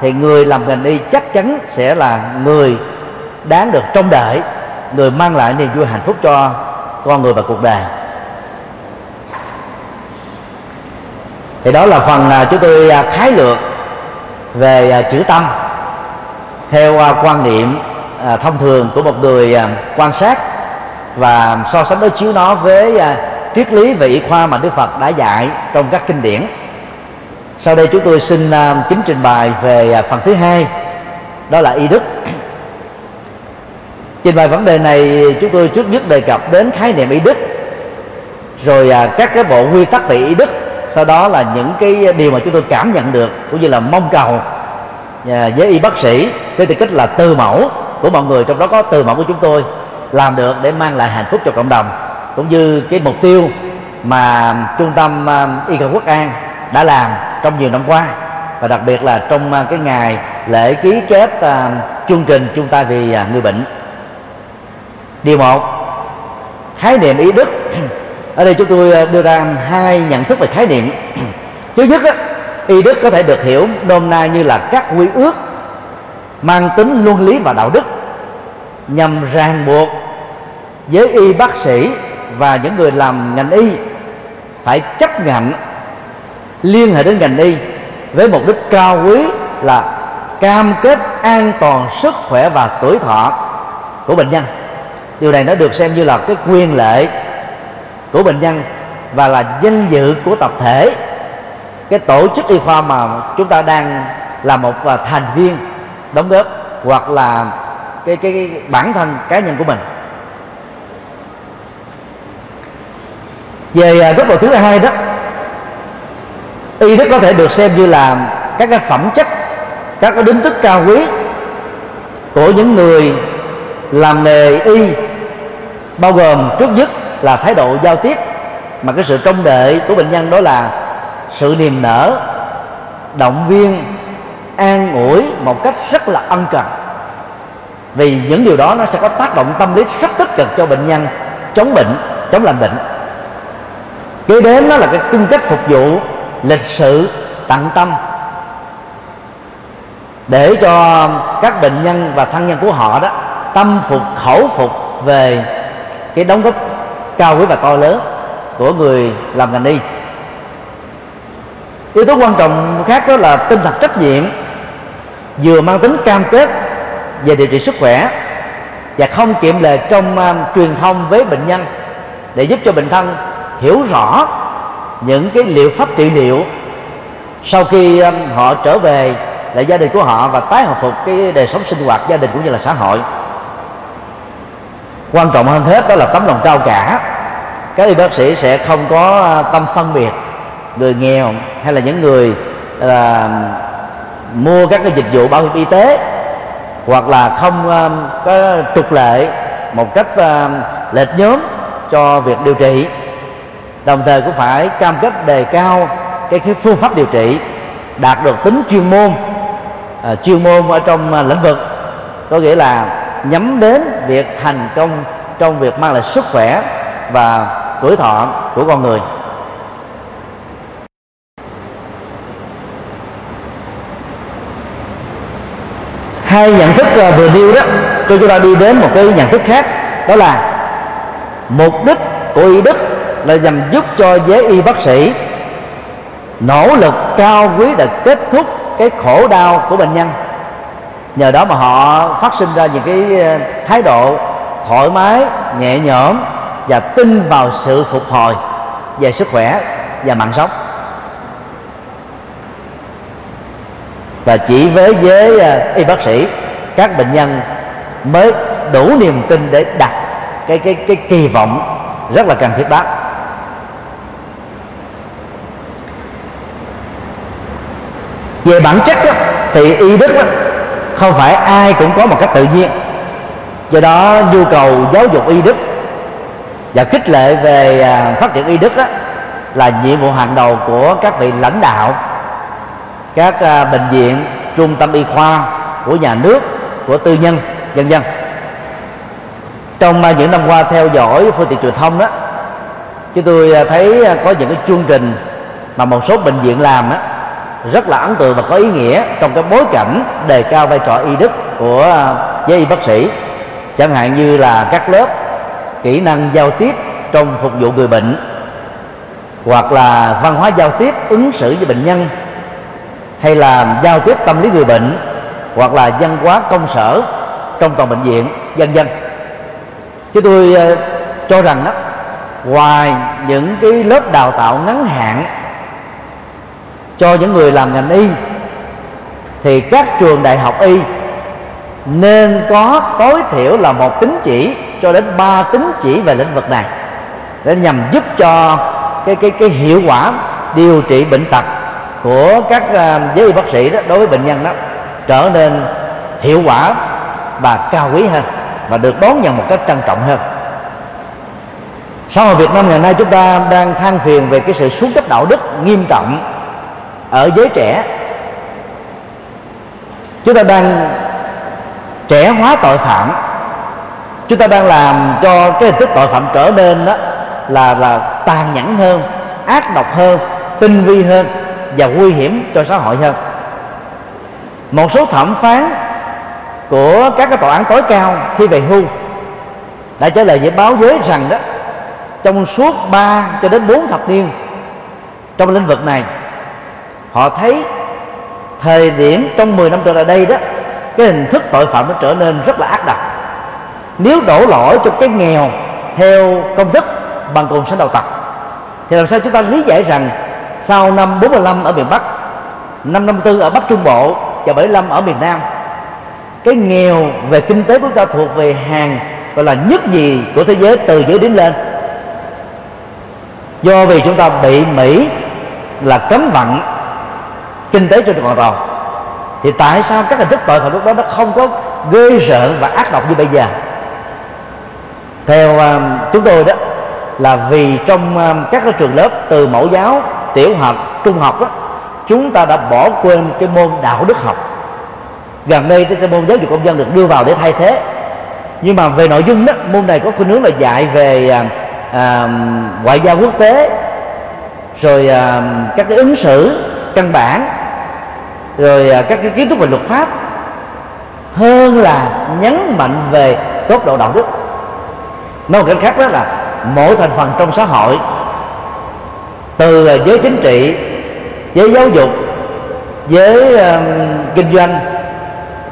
thì người làm ngành y chắc chắn sẽ là người đáng được trông đợi, người mang lại niềm vui hạnh phúc cho con người và cuộc đời. Thì đó là phần à, chúng tôi à, khái lược về à, chữ tâm. Theo à, quan niệm à, thông thường của một người quan sát và so sánh đối chiếu nó với triết lý về y khoa mà Đức Phật đã dạy trong các kinh điển. Sau đây chúng tôi xin kính trình bày về phần thứ hai, đó là y đức. Trình bày vấn đề này, chúng tôi trước nhất đề cập đến khái niệm y đức, rồi các cái bộ quy tắc về y đức sau đó là những cái điều mà chúng tôi cảm nhận được cũng như là mong cầu à, với y bác sĩ với tư cách là từ mẫu của mọi người trong đó có từ mẫu của chúng tôi làm được để mang lại hạnh phúc cho cộng đồng cũng như cái mục tiêu mà trung tâm à, y khoa quốc an đã làm trong nhiều năm qua. Và đặc biệt là trong à, cái ngày lễ ký kết uh, chương trình chúng ta vì uh, người bệnh. Điều một khái niệm ý đức ở đây chúng tôi ờ, đưa ra hai nhận thức về khái niệm. <clears throat> Thứ nhất á, y đức có thể được hiểu nôm na như là các quy ước mang tính luân lý và đạo đức nhằm ràng buộc với y bác sĩ và những người làm ngành y phải chấp nhận liên hệ đến ngành y với mục đích cao quý là cam kết an toàn sức khỏe và tuổi thọ của bệnh nhân. Điều này nó được xem như là cái quyền lệ của bệnh nhân và là danh dự của tập thể. Cái tổ chức y khoa mà chúng ta đang là một à, thành viên đóng góp hoặc là cái, cái, cái bản thân cá nhân của mình. Về à, góc độ thứ hai đó y đức có thể được xem như là các cái phẩm chất các cái đính tức cao quý của những người làm nghề y bao gồm trước nhất là thái độ giao tiếp. Mà cái sự trông đợi của bệnh nhân đó là sự niềm nở, động viên, an ủi một cách rất là ân cần. Vì những điều đó nó sẽ có tác động tâm lý rất tích cực cho bệnh nhân chống bệnh, chống lành bệnh. Kế đến đó là cái cung cách phục vụ lịch sự, tận tâm. Để cho các bệnh nhân và thân nhân của họ đó tâm phục, khẩu phục về cái đóng góp cao quý và to lớn của người làm ngành y. Yếu tố quan trọng khác đó là tinh thần trách nhiệm vừa mang tính cam kết về điều trị sức khỏe và không kiệm lệ trong uh, truyền thông với bệnh nhân để giúp cho bệnh thân hiểu rõ những cái liệu pháp trị liệu sau khi um, họ trở về lại gia đình của họ và tái hồi phục cái đời sống sinh hoạt gia đình cũng như là xã hội quan trọng hơn hết đó là tấm lòng cao cả các y bác sĩ sẽ không có à, tâm phân biệt người nghèo hay là những người là mua các cái dịch vụ bảo hiểm y tế hoặc là không uh, có trục lệ một cách uh, lệch nhóm cho việc điều trị. Đồng thời cũng phải cam kết đề cao cái, cái phương pháp điều trị đạt được tính chuyên môn chuyên môn ở trong lĩnh vực. Có nghĩa là nhắm đến việc thành công trong việc mang lại sức khỏe và tuổi thọ của con người. Hai nhận thức à, vừa nêu đó cho chúng ta đi đến một cái nhận thức khác, đó là mục đích của y đức là nhằm giúp cho giới y bác sĩ nỗ lực cao quý để kết thúc cái khổ đau của bệnh nhân nhờ đó mà họ phát sinh ra những cái ờ, thái độ thoải mái nhẹ nhõm và tin vào sự phục hồi về sức khỏe và mạng sống. Và chỉ với với ờ, y bác sĩ các bệnh nhân mới đủ niềm tin để đặt cái cái cái kỳ vọng rất là cần thiết đó. Về bản chất đó, thì y đức đó, không phải ai cũng có một cách tự nhiên. Do đó, nhu cầu giáo dục y đức và khích lệ về à, phát triển y đức đó là nhiệm vụ hàng đầu của các vị lãnh đạo, các à, bệnh viện, trung tâm y khoa của nhà nước, của tư nhân, dân dân. Trong à, những năm qua theo dõi phương tiện truyền thông đó, chúng tôi thấy có những cái chương trình mà một số bệnh viện làm á rất là ấn tượng và có ý nghĩa trong cái bối cảnh đề cao vai trò y đức của à, giới y bác sĩ. Chẳng hạn như là các lớp kỹ năng giao tiếp trong phục vụ người bệnh, hoặc là văn hóa giao tiếp ứng xử với bệnh nhân, hay là giao tiếp tâm lý người bệnh, hoặc là văn hóa công sở trong toàn bệnh viện, vân vân. Chứ tôi à, cho rằng đó, ngoài những cái lớp đào tạo ngắn hạn cho những người làm ngành y thì các trường đại học y nên có tối thiểu là một tín chỉ cho đến ba tín chỉ về lĩnh vực này để nhằm giúp cho cái cái cái hiệu quả điều trị bệnh tật của các à, uh, giới y bác sĩ đó đối với bệnh nhân đó trở nên hiệu quả và cao quý hơn và được đón nhận một cách trân trọng hơn. Xã hội Việt Nam ngày nay chúng ta đang than phiền về cái sự xuống cấp đạo đức nghiêm trọng ở giới trẻ. Chúng ta đang trẻ hóa tội phạm. Chúng ta đang làm cho cái hình thức tội phạm trở nên đó là là tàn nhẫn hơn, ác độc hơn, tinh vi hơn và nguy hiểm cho xã hội hơn. Một số thẩm phán của các cái tòa án tối cao khi về hưu đã trả lời với báo giới rằng đó, trong suốt 3 cho đến 4 thập niên trong lĩnh vực này họ thấy thời điểm trong 10 năm trở lại đây đó, cái hình thức tội phạm nó trở nên rất là ác độc. Nếu đổ lỗi cho cái nghèo theo công thức bằng cùng sánh đầu tật thì làm sao chúng ta lý giải rằng sau năm 45 ở miền Bắc, năm 54 ở Bắc Trung Bộ và 75 ở miền Nam, cái nghèo về kinh tế của chúng ta thuộc về hàng gọi là nhất gì của thế giới từ dưới đến lên. Do vì chúng ta bị Mỹ là cấm vận kinh tế trên toàn cầu. Thì tại sao các hình thức tội phạm lúc đó nó không có ghê rợn và ác độc như bây giờ? Theo uh, chúng tôi đó là vì trong uh, các cái trường lớp từ mẫu giáo tiểu học trung học đó chúng ta đã bỏ quên cái môn đạo đức học. Gần đây cái môn giáo dục công dân được đưa vào để thay thế. Nhưng mà về nội dung đó môn này có khuynh hướng là dạy về à, à, ngoại giao quốc tế rồi à, các cái ứng xử căn bản rồi à, các cái kiến thức về luật pháp hơn là nhấn mạnh về tốt độ đạo đức. Nói một cách khác đó là mỗi thành phần trong xã hội từ à, giới chính trị giới giáo dục giới uh, kinh doanh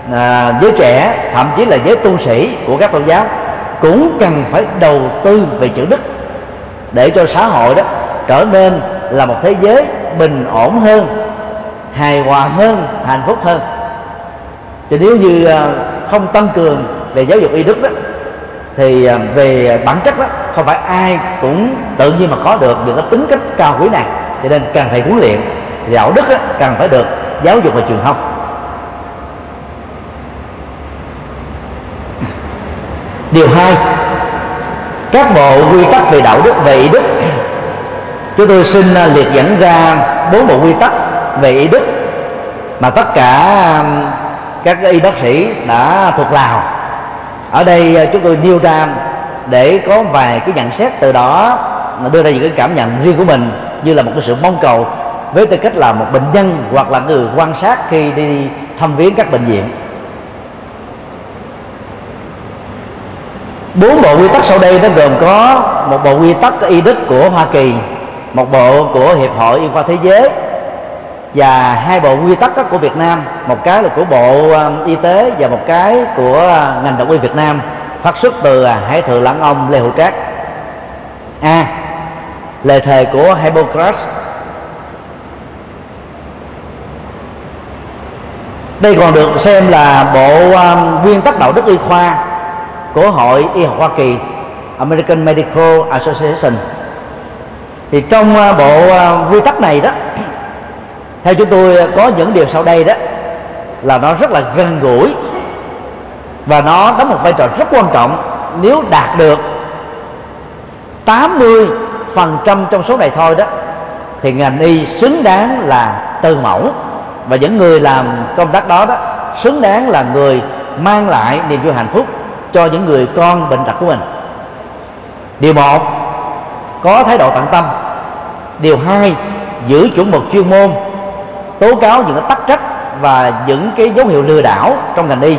uh, giới trẻ thậm chí là giới tu sĩ của các tôn giáo cũng cần phải đầu tư về chữ đức để cho xã hội đó trở nên là một thế giới bình ổn hơn hài hòa hơn hạnh phúc hơn. Thì nếu như ờ, không tăng cường về giáo dục y đức đó thì ờ, về bản chất đó không phải ai cũng tự nhiên mà có được những cái tính cách cao quý này. Cho nên cần phải huấn luyện. Đạo đức đó, cần phải được giáo dục và truyền thông. Điều hai các bộ quy tắc về đạo đức về ý đức. Chúng tôi xin ờ, liệt dẫn ra bốn bộ quy tắc về y đức mà tất cả um, các y bác sĩ đã thuộc lào. Ở đây uh, chúng tôi nêu ra để có vài cái nhận xét từ đó đưa ra những cái cảm nhận riêng của mình như là một cái sự mong cầu với tư cách là một bệnh nhân hoặc là người quan sát khi đi thăm viếng các bệnh viện. Bốn bộ quy tắc sau đây nó gồm có một bộ quy tắc y đức của Hoa Kỳ, một bộ của Hiệp hội Y khoa Thế giới và hai bộ quy tắc của Việt Nam một cái là của Bộ ờ, Y tế và một cái của ờ, ngành động y Việt Nam phát xuất từ ờ, Hải thượng lãng ông Lê Hữu Trác. A à, lời thề của Hippocrates. Đây còn được xem là bộ um, nguyên tắc đạo đức y khoa của hội y học Hoa Kỳ American Medical Association. Thì trong uh, bộ uh, quy tắc này đó theo chúng tôi à, có những điều sau đây đó là nó rất là gần gũi và nó đóng một vai trò rất quan trọng. Nếu đạt được 80 phần trăm trong số này thôi đó, thì ngành y xứng đáng là từ mẫu. Và những người làm công tác đó đó, xứng đáng là người mang lại niềm vui hạnh phúc cho những người con bệnh tật của mình. Điều một, có thái độ tận tâm. Điều hai, giữ chuẩn mực chuyên môn tố cáo những cái tắc trách và những cái dấu hiệu lừa đảo trong ngành y.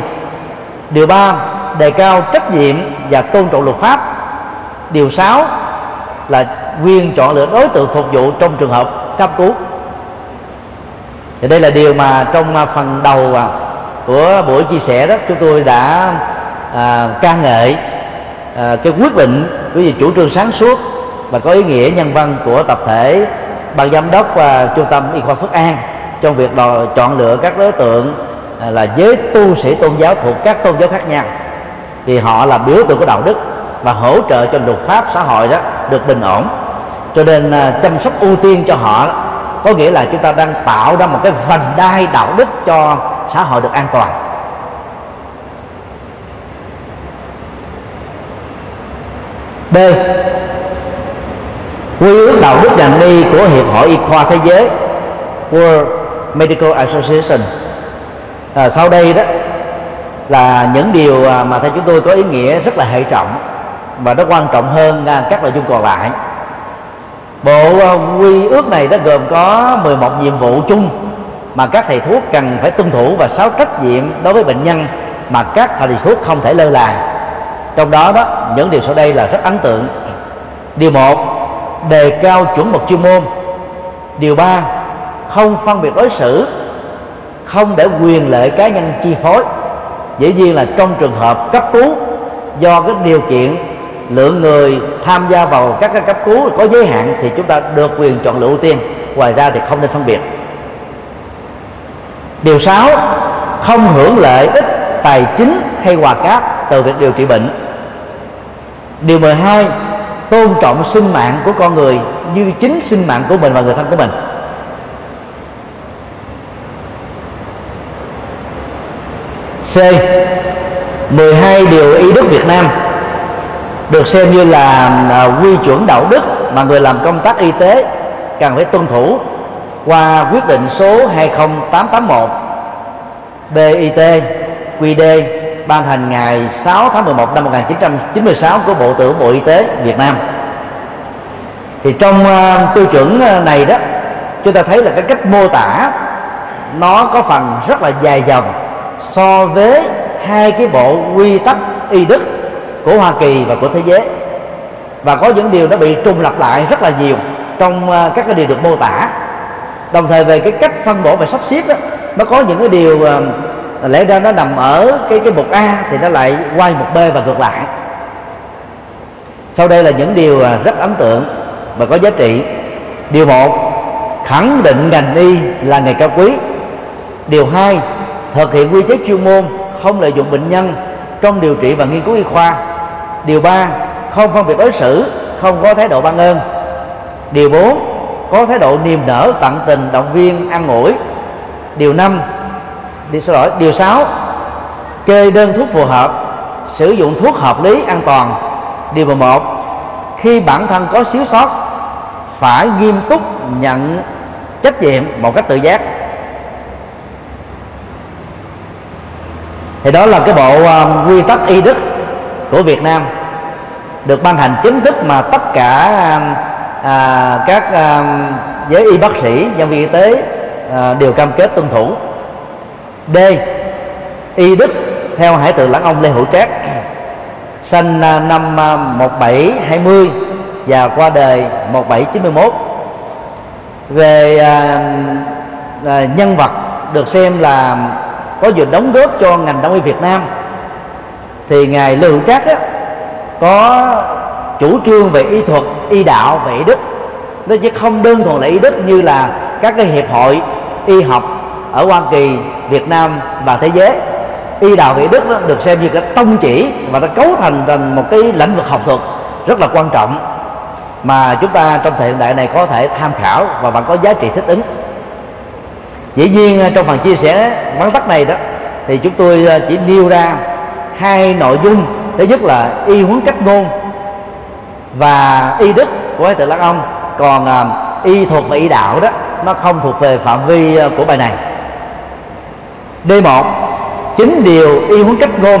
Điều ba đề cao trách nhiệm và tôn trọng luật pháp. Điều sáu là quyền chọn lựa đối tượng phục vụ trong trường hợp cấp cứu. Thì đây là điều mà trong à, phần đầu à, của buổi chia sẻ đó chúng tôi đã à, ca ngợi à, cái quyết định của chủ trương sáng suốt và có ý nghĩa nhân văn của tập thể ban giám đốc và trung tâm y khoa Phước An trong việc đòi, chọn lựa các đối tượng à, là giới tu sĩ tôn giáo thuộc các tôn giáo khác nhau. Vì họ là biểu tượng của đạo đức và hỗ trợ cho luật pháp xã hội đó được bình ổn. Cho nên à, chăm sóc ưu tiên cho họ có nghĩa là chúng ta đang tạo ra một cái vành đai đạo đức cho xã hội được an toàn. B. Quy ước đạo đức ngành y của hiệp hội y khoa thế giới World Medical Association. À, sau đây đó là những điều à, mà theo chúng tôi có ý nghĩa rất là hệ trọng và nó quan trọng hơn các nội dung còn lại. Bộ à, quy ước này đã gồm có 11 nhiệm vụ chung mà các thầy thuốc cần phải tuân thủ và sáu trách nhiệm đối với bệnh nhân mà các thầy thuốc không thể lơ là. Trong đó đó những điều sau đây là rất ấn tượng. Điều một đề cao chuẩn mực chuyên môn. Điều ba không phân biệt đối xử, không để quyền lợi cá nhân chi phối. Dĩ nhiên là trong trường hợp cấp cứu, do cái điều kiện lượng người tham gia vào các cái cấp cứu có giới hạn thì chúng ta được quyền chọn lựa ưu tiên, ngoài ra thì không nên phân biệt. Điều 6 không hưởng lợi ích tài chính hay quà cáp từ việc điều trị bệnh. Điều 12 tôn trọng sinh mạng của con người như chính sinh mạng của mình và người thân của mình. C. 12 điều y đức Việt Nam được xem như là à, quy chuẩn đạo đức mà người làm công tác y tế cần phải tuân thủ qua quyết định số 20881 BIT QD ban hành ngày 6 tháng 11 năm 1996 của Bộ trưởng Bộ Y tế Việt Nam. Thì trong uh, tiêu chuẩn à, này đó chúng ta thấy là cái cách mô tả nó có phần rất là dài dòng so với hai cái bộ quy tắc y đức của Hoa Kỳ và của thế giới. Và có những điều nó bị trùng lặp lại rất là nhiều trong à, các cái điều được mô tả. Đồng thời về cái cách phân bổ và sắp xếp đó nó có những cái điều à, lẽ ra nó nằm ở cái cái mục A thì nó lại quay mục B và ngược lại. Sau đây là những điều à, rất ấn tượng và có giá trị. Điều một, khẳng định ngành y là nghề cao quý. Điều hai thực hiện quy chế chuyên môn không lợi dụng bệnh nhân trong điều trị và nghiên cứu y khoa. Điều ba, không phân biệt đối xử, không có thái độ ban ơn. Điều bốn, có thái độ niềm nở, tận tình, động viên, an ủi. Điều năm điều xin lỗi, điều 6 kê đơn thuốc phù hợp, sử dụng thuốc hợp lý, an toàn. Điều 11 khi bản thân có xíu sót, phải nghiêm túc nhận trách nhiệm một cách tự giác. Thì đó là cái bộ uh, quy tắc y đức của Việt Nam. Được ban hành chính thức mà tất cả uh, các uh, giới y bác sĩ nhân viên y tế uh, đều cam kết tuân thủ. D. Y đức theo hải thượng lãng ông Lê Hữu Trác sinh năm 1720 và qua đời 1791 về à, à, nhân vật được xem là có nhiều đóng góp cho ngành đông y Việt Nam thì ngài Lê Hữu Trác á, có chủ trương về y thuật y đạo về y đức. Nó chứ không đơn thuần là y đức như là các cái hiệp hội y học ở Hoa Kỳ, Việt Nam và thế giới. Y đạo vị đức đó được xem như cái tông chỉ và nó cấu thành thành một cái lĩnh vực học thuật rất là quan trọng mà chúng ta trong thời hiện đại này có thể tham khảo và bạn có giá trị thích ứng dĩ nhiên à, trong phần chia sẻ vắn tắt này đó thì chúng tôi à, chỉ nêu ra hai nội dung. Thứ nhất là y huấn cách ngôn và y đức của hai tự lăng ông. Còn uh, y thuật và y đạo đó nó không thuộc về phạm vi của bài này. D1 chính điều y huấn cách ngôn.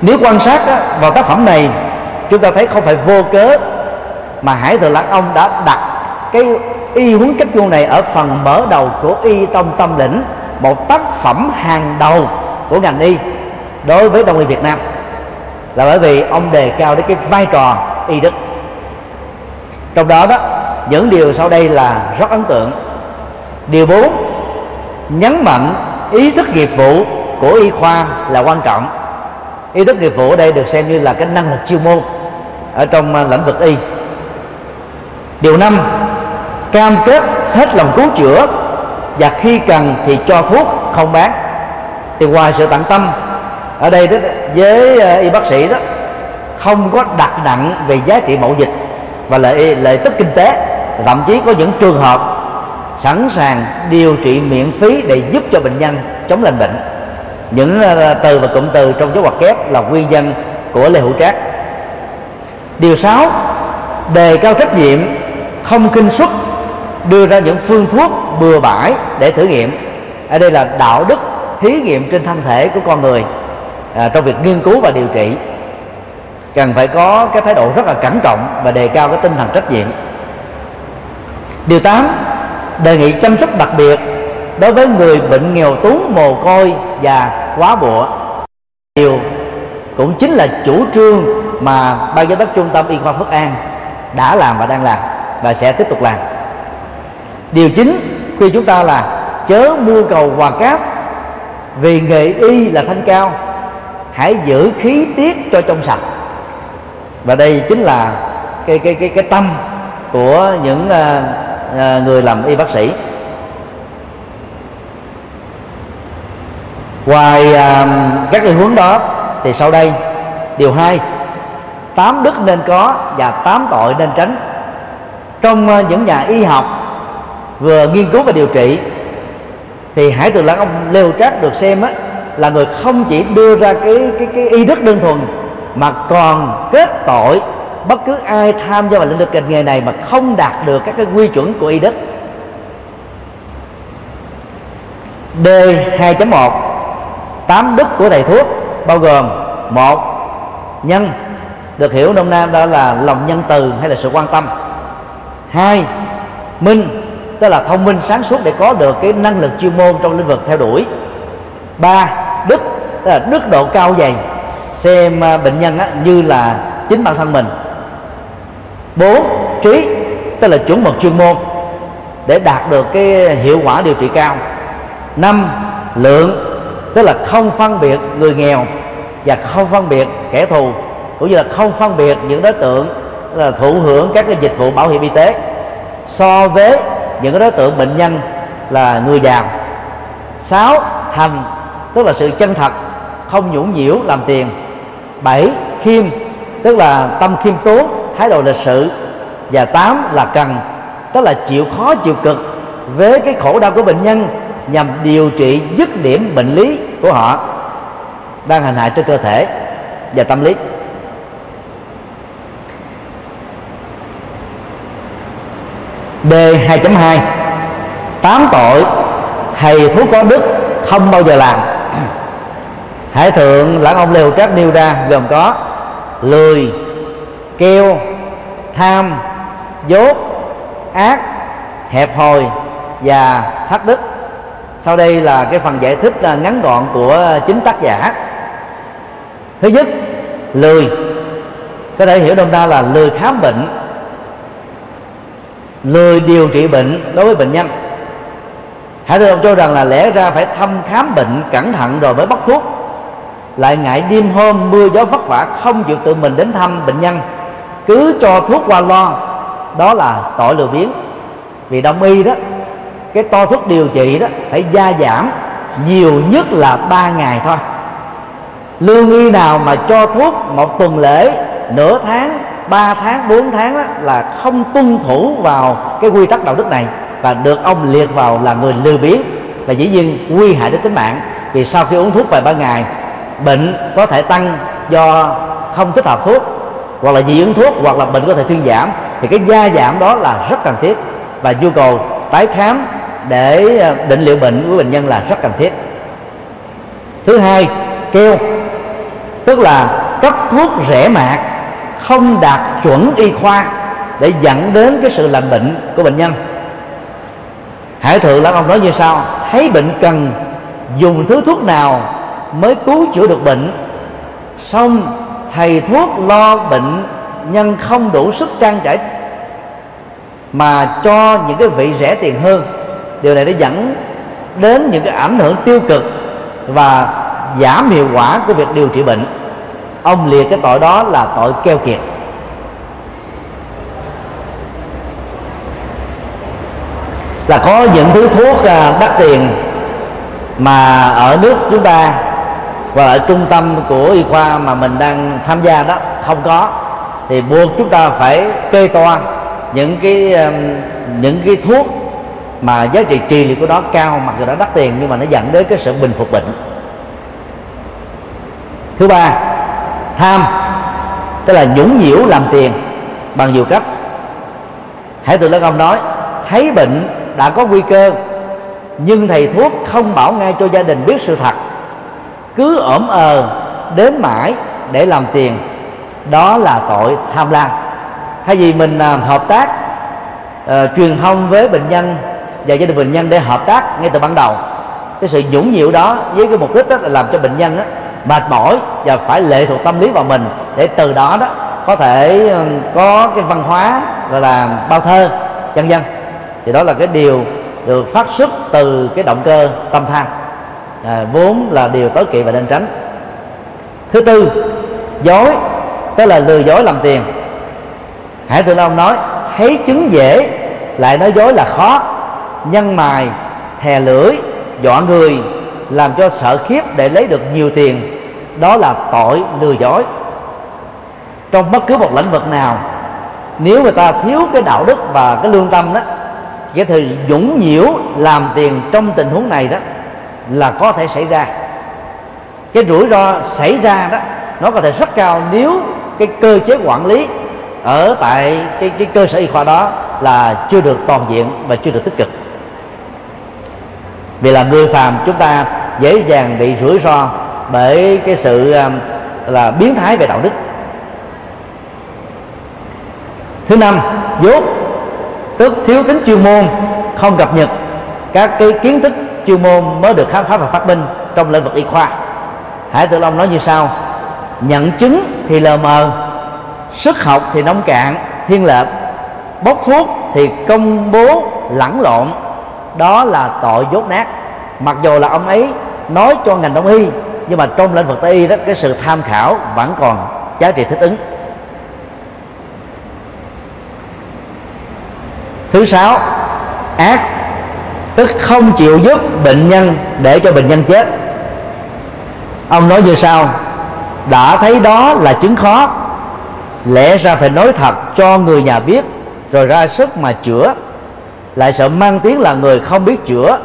Nếu quan sát đó, vào tác phẩm này chúng ta thấy không phải vô cớ mà hải thượng lãng ông đã đặt cái y huấn cách ngôn này ở phần mở đầu của y tông tâm lĩnh, một tác phẩm hàng đầu của ngành y đối với đông y việt nam. Là bởi vì ông đề cao đến cái vai trò y đức. Trong đó đó, những điều sau đây là rất ấn tượng. Điều 4 nhấn mạnh ý thức nghiệp vụ của y khoa là quan trọng. Ý thức nghiệp vụ ở đây được xem như là cái năng lực chuyên môn ở trong à, lĩnh vực y. Điều năm cam kết hết lòng cứu chữa và khi cần thì cho thuốc không bán. Thì ngoài sự tận tâm ở đây đó, với ờ, y bác sĩ đó không có đặt nặng về giá trị mậu dịch và lợi lợi tức kinh tế thậm chí có những trường hợp sẵn sàng điều trị miễn phí để giúp cho bệnh nhân chống lành bệnh. Những ờ, từ và cụm từ trong dấu ngoặc kép là nguyên nhân của lê hữu trác. Điều sáu đề cao trách nhiệm không kinh xuất đưa ra những phương thuốc bừa bãi để thử nghiệm. Ở đây là đạo đức thí nghiệm trên thân thể của con người à, trong việc nghiên cứu và điều trị. Cần phải có cái thái độ rất là cẩn trọng và đề cao cái tinh thần trách nhiệm. Điều 8 đề nghị chăm sóc đặc biệt đối với người bệnh nghèo túng mồ côi và quá bụa. Điều cũng chính là chủ trương mà ban giám đốc trung tâm y khoa Phước An đã làm và đang làm và sẽ tiếp tục làm điều chính khuyên chúng ta là chớ mua cầu hòa cáp vì nghề y là thanh cao hãy giữ khí tiết cho trong sạch. Và đây chính là cái cái cái cái tâm của những uh, uh, người làm y bác sĩ. Ngoài uh, các cái hướng đó thì sau đây điều hai tám đức nên có và tám tội nên tránh. Trong uh, những nhà y học vừa nghiên cứu và điều trị, thì hải thượng Lãn ông lêu trác được xem á, là người không chỉ đưa ra cái cái cái y đức đơn thuần, mà còn kết tội bất cứ ai tham gia vào lĩnh vực ngành nghề này mà không đạt được các cái quy chuẩn của y đức. D 2.1 tám đức của thầy thuốc bao gồm, một, nhân, được hiểu nôm na đó là lòng nhân từ hay là sự quan tâm. Hai, minh tức là thông minh sáng suốt để có được cái năng lực chuyên môn trong lĩnh vực theo đuổi. Ba đức tức là đức độ cao dày xem à, bệnh nhân á, như là chính bản thân mình. Bốn trí tức là chuẩn mực chuyên môn để đạt được cái hiệu quả điều trị cao. Năm lượng tức là không phân biệt người nghèo và không phân biệt kẻ thù cũng như là không phân biệt những đối tượng là thụ hưởng các cái dịch vụ bảo hiểm y tế. So với những đối tượng bệnh nhân là người giàu sáu thành, tức là sự chân thật, không nhũng nhiễu làm tiền. Bảy khiêm, tức là tâm khiêm tốn, thái độ lịch sự. Và tám là cần, tức là chịu khó, chịu cực với cái khổ đau của bệnh nhân nhằm điều trị dứt điểm bệnh lý của họ đang hành hại trên cơ thể và tâm lý. D 2.2 tám tội, thầy thuốc có đức không bao giờ làm. <clears throat> Hải thượng lãng ông lều trác nêu ra, gồm có lười keo tham, dốt, ác, hẹp hòi và thất đức sau đây là cái phần giải thích à, ngắn gọn của chính tác giả. Thứ nhất, lười. Có thể hiểu đông ra là lười khám bệnh lười điều trị bệnh đối với bệnh nhân. Hải Thượng ông cho rằng là lẽ ra phải thăm khám bệnh cẩn thận rồi mới bắt thuốc. Lại ngại đêm hôm mưa gió vất vả không chịu tự mình đến thăm bệnh nhân, cứ cho thuốc qua lo đó là tội lừa biếng. Vì đông y đó, cái to thuốc điều trị đó phải gia giảm nhiều nhất là ba ngày thôi. Lương y nào mà cho thuốc một tuần lễ, nửa tháng 3 tháng 4 tháng đó, là không tuân thủ vào cái quy tắc đạo đức này. Và được ông liệt vào là người lừa biếng. Và dĩ nhiên nguy hại đến tính mạng. Vì sau khi uống thuốc vài ba ngày bệnh có thể tăng do không thích hợp thuốc hoặc là dị ứng thuốc hoặc là bệnh có thể thuyên giảm. Thì cái gia giảm đó là rất cần thiết. Và nhu cầu tái khám để ờ, định liệu bệnh của bệnh nhân là rất cần thiết. Thứ hai keo tức là cấp thuốc rẻ mạt không đạt chuẩn y khoa để dẫn đến cái sự làm bệnh của bệnh nhân. Hải thượng lão ông nói như sau, thấy bệnh cần, dùng thứ thuốc nào mới cứu chữa được bệnh? Xong, thầy thuốc lo bệnh nhân không đủ sức trang trải mà cho những cái vị rẻ tiền hơn. Điều này đã dẫn đến những cái ảnh hưởng tiêu cực và giảm hiệu quả của việc điều trị bệnh ông liệt cái tội đó là tội keo kiệt. Là có những thứ thuốc à, đắt tiền mà ở nước chúng ta và ở trung tâm của y khoa mà mình đang tham gia đó không có, thì buộc chúng ta phải kê toa những cái những cái thuốc mà giá trị trị liệu của nó cao mặc dù nó đắt tiền nhưng mà nó dẫn đến cái sự bình phục bệnh. Thứ ba tham tức là nhũng nhiễu làm tiền bằng nhiều cách. Hãy tự lớn ông nói thấy bệnh đã có nguy cơ nhưng thầy thuốc không bảo ngay cho gia đình biết sự thật. Cứ ổm ờ đến mãi để làm tiền đó là tội tham lam. Thay vì mình à, hợp tác uh, truyền thông với bệnh nhân và gia đình bệnh nhân để hợp tác ngay từ ban đầu cái sự nhũng nhiễu đó với cái mục đích đó là làm cho bệnh nhân đó, mệt mỏi và phải lệ thuộc tâm lý vào mình để từ đó đó có thể có cái văn hóa gọi là bao thơ dân dân thì đó là cái điều được phát xuất từ cái động cơ tâm tham. À, vốn là điều tối kỵ và nên tránh. Thứ tư dối tức là lừa dối làm tiền hải thượng long nói thấy chứng dễ lại nói dối là khó. Nhân mài thè lưỡi dọa người làm cho sợ khiếp để lấy được nhiều tiền đó là tội lừa dối. Trong bất cứ một lĩnh vực nào nếu người ta thiếu cái đạo đức và cái lương tâm đó cái thời dũng nhiễu làm tiền trong tình huống này đó là có thể xảy ra. Cái rủi ro xảy ra đó nó có thể rất cao nếu cái cơ chế quản lý ở tại cái, cái cơ sở y khoa đó là chưa được toàn diện và chưa được tích cực vì là người phàm, chúng ta dễ dàng bị rủi ro bởi cái sự um, là biến thái về đạo đức. Thứ năm, dốt. Tức thiếu tính chuyên môn, không cập nhật. Các cái kiến thức chuyên môn mới được khám phá và phát minh trong lĩnh vực y khoa. Hải tử long nói như sau, nhận chứng thì lờ mờ, sức học thì nông cạn, thiên lệch, bốc thuốc thì công bố lẫn lộn đó là tội dốt nát. Mặc dù là ông ấy nói cho ngành đông y, nhưng mà trong lĩnh vực tây y đó, cái sự tham khảo vẫn còn, giá trị thích ứng. Thứ sáu, ác, tức không chịu giúp bệnh nhân để cho bệnh nhân chết. Ông nói như sau, đã thấy đó là chứng khó, lẽ ra phải nói thật cho người nhà biết, rồi ra sức mà chữa lại sợ mang tiếng là người không biết chữa.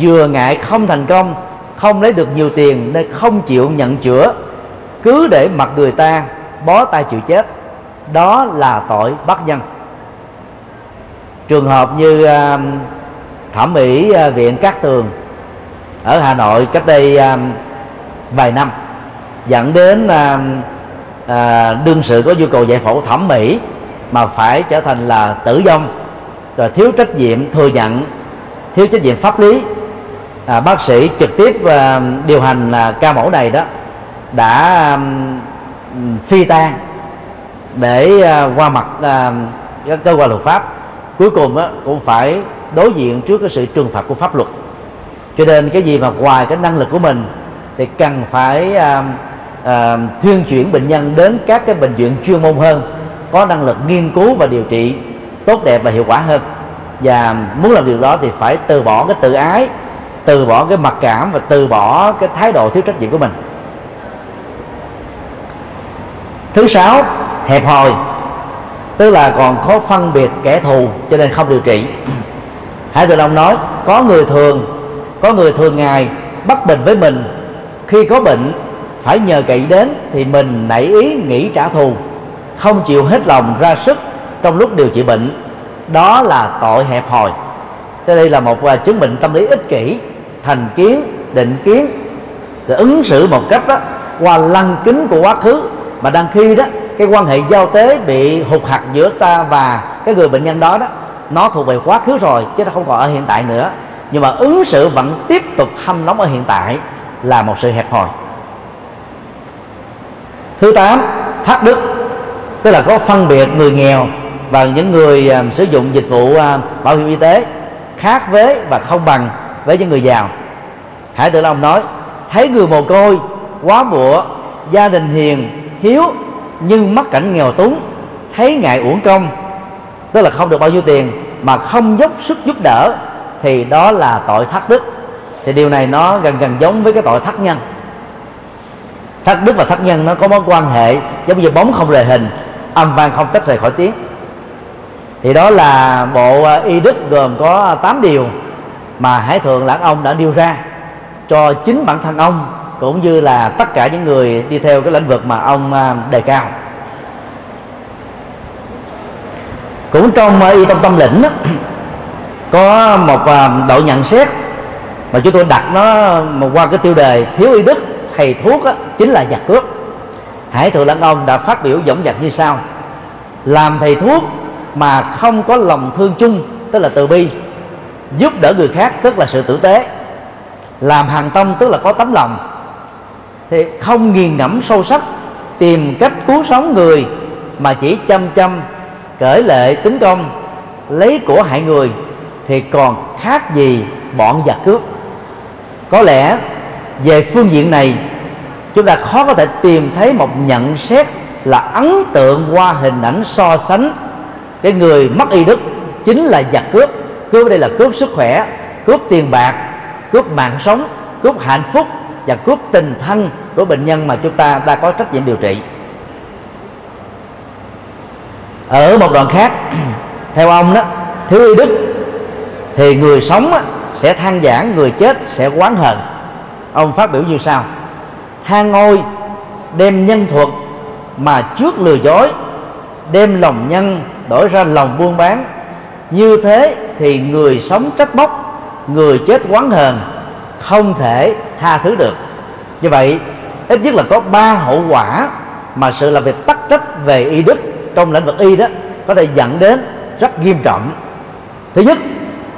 Vừa ngại không thành công không lấy được nhiều tiền nên không chịu nhận chữa. Cứ để mặc người ta bó tay chịu chết. Đó là tội bắt nhân trường hợp như uh, thẩm mỹ uh, viện cát tường ở hà nội cách đây uh, vài năm dẫn đến uh, uh, đương sự có nhu cầu giải phẫu thẩm mỹ mà phải trở thành là tử vong rồi thiếu trách nhiệm thừa nhận thiếu trách nhiệm pháp lý. À, bác sĩ trực tiếp à, điều hành à, ca mẫu này đó đã à, phi tan để à, qua mặt uh, cơ quan luật pháp. Cuối cùng á, cũng phải đối diện trước cái sự trừng phạt của pháp luật. Cho nên cái gì mà ngoài cái năng lực của mình thì cần phải à, à, thuyên chuyển bệnh nhân đến các cái bệnh viện chuyên môn hơn có năng lực nghiên cứu và điều trị tốt đẹp và hiệu quả hơn. Và muốn làm điều đó thì phải từ bỏ cái tự ái, từ bỏ cái mặc cảm và từ bỏ cái thái độ thiếu trách nhiệm của mình. Thứ sáu, hẹp hòi, tức là còn khó phân biệt kẻ thù cho nên không điều trị. <clears throat> Hải từ long nói, có người thường, có người thường ngày bất bình với mình. Khi có bệnh, phải nhờ cậy đến thì mình nảy ý nghĩ trả thù, không chịu hết lòng ra sức trong lúc điều trị bệnh, đó là tội hẹp hòi. Thế đây là một à, chứng bệnh tâm lý ích kỷ, thành kiến, định kiến thì ứng xử một cách đó qua lăng kính của quá khứ. Mà đang khi đó, cái quan hệ giao tế bị hụt hạt giữa ta và cái người bệnh nhân đó đó, nó thuộc về quá khứ rồi, chứ nó không còn ở hiện tại nữa. Nhưng mà ứng xử vẫn tiếp tục hâm nóng ở hiện tại là một sự hẹp hòi. Thứ tám thắt đức, tức là có phân biệt người nghèo và những người uh, sử dụng dịch vụ uh, bảo hiểm y tế khác với và không bằng với những người giàu. Hải tử long nói thấy người mồ côi quá bụa gia đình hiền hiếu nhưng mắc cảnh nghèo túng thấy ngại uổng công tức là không được bao nhiêu tiền mà không dốc sức giúp đỡ thì đó là tội thất đức. Thì điều này nó gần gần giống với cái tội thất nhân. Thất đức và thất nhân nó có mối quan hệ giống như bóng không rời hình âm vang không tách rời khỏi tiếng thì đó là bộ à, y đức gồm có à, 8 điều mà hải thượng lãng ông đã nêu ra cho chính bản thân ông cũng như là tất cả những người đi theo cái lĩnh vực mà ông à, đề cao. Cũng trong y tâm tâm lĩnh đó, <clears throat> có một độ nhận xét mà chúng tôi đặt nó một qua cái tiêu đề thiếu y đức thầy thuốc đó, chính là giặc cướp hải thượng lãng ông đã phát biểu dõng dạc như sau. Làm thầy thuốc mà không có lòng thương chung, tức là từ bi, giúp đỡ người khác, tức là sự tử tế, làm hàng tâm, tức là có tấm lòng. Thì không nghiền ngẫm sâu sắc, tìm cách cứu sống người mà chỉ chăm chăm, cởi lệ tính công, lấy của hại người, thì còn khác gì bọn giặc cướp. Có lẽ về phương diện này, chúng ta khó có thể tìm thấy một nhận xét là ấn tượng qua hình ảnh so sánh cái người mất y đức chính là giặc cướp. Cướp đây là cướp sức khỏe, cướp tiền bạc, cướp mạng sống, cướp hạnh phúc và cướp tình thân của bệnh nhân mà chúng ta đã có trách nhiệm điều trị. Ở một đoạn khác, <clears throat> theo ông đó, thiếu y đức thì người sống sẽ than giảng, người chết sẽ quán hận ông phát biểu như sau, than ngôi đem nhân thuật mà trước lừa dối, đem lòng nhân đổi ra lòng buôn bán. Như thế thì người sống trách móc người chết quán hờn không thể tha thứ được. Như vậy ít nhất là có ba hậu quả mà sự làm việc tắc trách về y đức trong lĩnh vực y đó có thể dẫn đến rất nghiêm trọng. Thứ nhất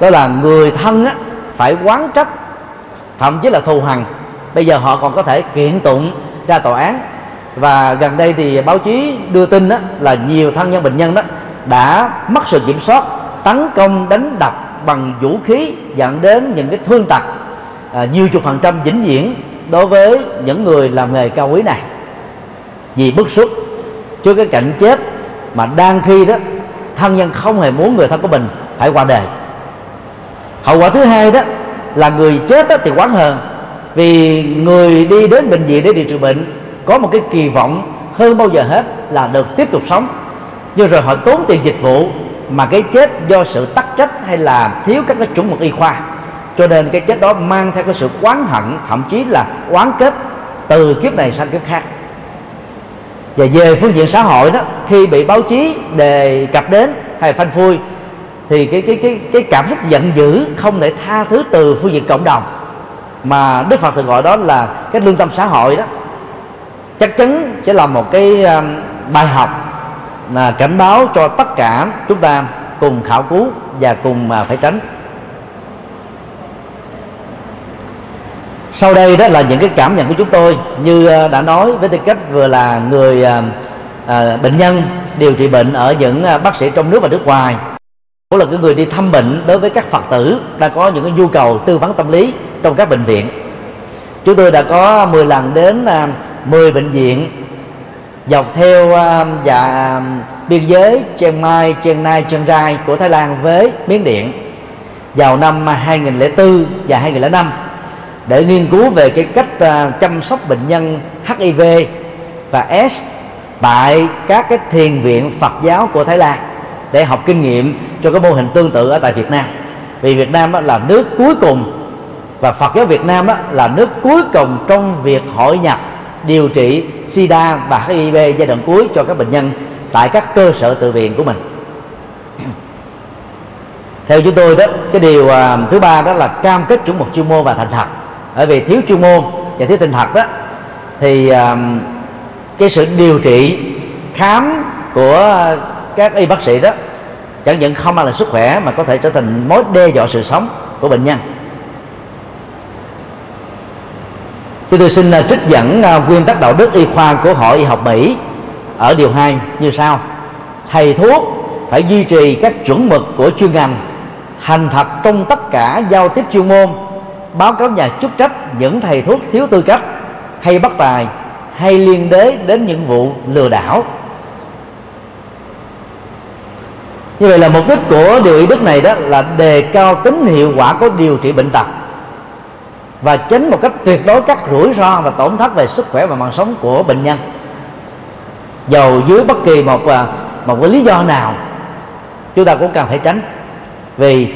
đó là người thân á, phải quán trách thậm chí là thù hằn. Bây giờ họ còn có thể kiện tụng ra tòa án. Và gần đây thì báo chí đưa tin đó là nhiều thân nhân bệnh nhân đó đã mất sự kiểm soát tấn công đánh đập bằng vũ khí dẫn đến những cái thương tật à, nhiều chục phần trăm vĩnh viễn đối với những người làm nghề cao quý này. Vì bức xúc trước cái cảnh chết mà đang khi đó thân nhân không hề muốn người thân của mình phải qua đời. Hậu quả thứ hai đó là người chết đó thì quán hờn vì người đi đến bệnh viện để điều trị bệnh có một cái kỳ vọng hơn bao giờ hết là được tiếp tục sống nhưng rồi họ tốn tiền dịch vụ mà cái chết do sự tắc trách hay là thiếu các cái chuẩn mực y khoa. Cho nên cái chết đó mang theo cái sự oán hận, thậm chí là oán kết từ kiếp này sang kiếp khác. Và về phương diện xã hội đó, khi bị báo chí đề cập đến hay phanh phui, thì cái cái cái cái cảm xúc giận dữ không thể tha thứ từ phương diện cộng đồng. Mà Đức Phật thường gọi đó là cái lương tâm xã hội đó. Chắc chắn sẽ là một cái um, bài học là cảnh báo cho tất cả chúng ta cùng khảo cứu và cùng mà phải tránh. Sau đây đó là những cái cảm nhận của chúng tôi. Như à, đã nói với tư cách vừa là người à, à bệnh nhân điều trị bệnh ở những à, bác sĩ trong nước và nước ngoài cũng là cái người đi thăm bệnh đối với các phật tử đang có những cái nhu cầu tư vấn tâm lý trong các bệnh viện. Chúng tôi đã có 10 lần đến 10 bệnh viện dọc theo và biên giới Chiang Mai, Chiang Nai, Chiang Rai của Thái Lan với Miến Điện vào năm 2004 và 2005 để nghiên cứu về cái cách uh, chăm sóc bệnh nhân HIV và S tại các cái thiền viện Phật giáo của Thái Lan để học kinh nghiệm cho cái mô hình tương tự ở tại Việt Nam. Vì Việt Nam là nước cuối cùng và Phật giáo Việt Nam là nước cuối cùng trong việc hội nhập điều trị SIDA và HIV giai đoạn cuối cho các bệnh nhân tại các cơ sở tự viện của mình. <clears throat> Theo chúng tôi đó, cái điều à, thứ ba đó là cam kết chuẩn mực chuyên môn và thành thật. Bởi vì thiếu chuyên môn và thiếu tinh thật đó, thì à, cái sự điều trị, khám của các y bác sĩ đó, chẳng những không mang lại sức khỏe mà có thể trở thành mối đe dọa sự sống của bệnh nhân. Chúng tôi xin à, trích dẫn à, nguyên tắc đạo đức y khoa của Hội Y học Mỹ ở điều 2 như sau. Thầy thuốc phải duy trì các chuẩn mực của chuyên ngành, thành thật trong tất cả giao tiếp chuyên môn, báo cáo nhà chức trách những thầy thuốc thiếu tư cách hay bất tài hay liên đới đến những vụ lừa đảo như vậy là mục đích của điều y đức này đó là đề cao tính hiệu quả của điều trị bệnh tật và tránh một cách tuyệt đối các rủi ro và tổn thất về sức khỏe và mạng sống của bệnh nhân. Dầu dưới bất kỳ một à, một cái lý do nào, chúng ta cũng cần phải tránh. Vì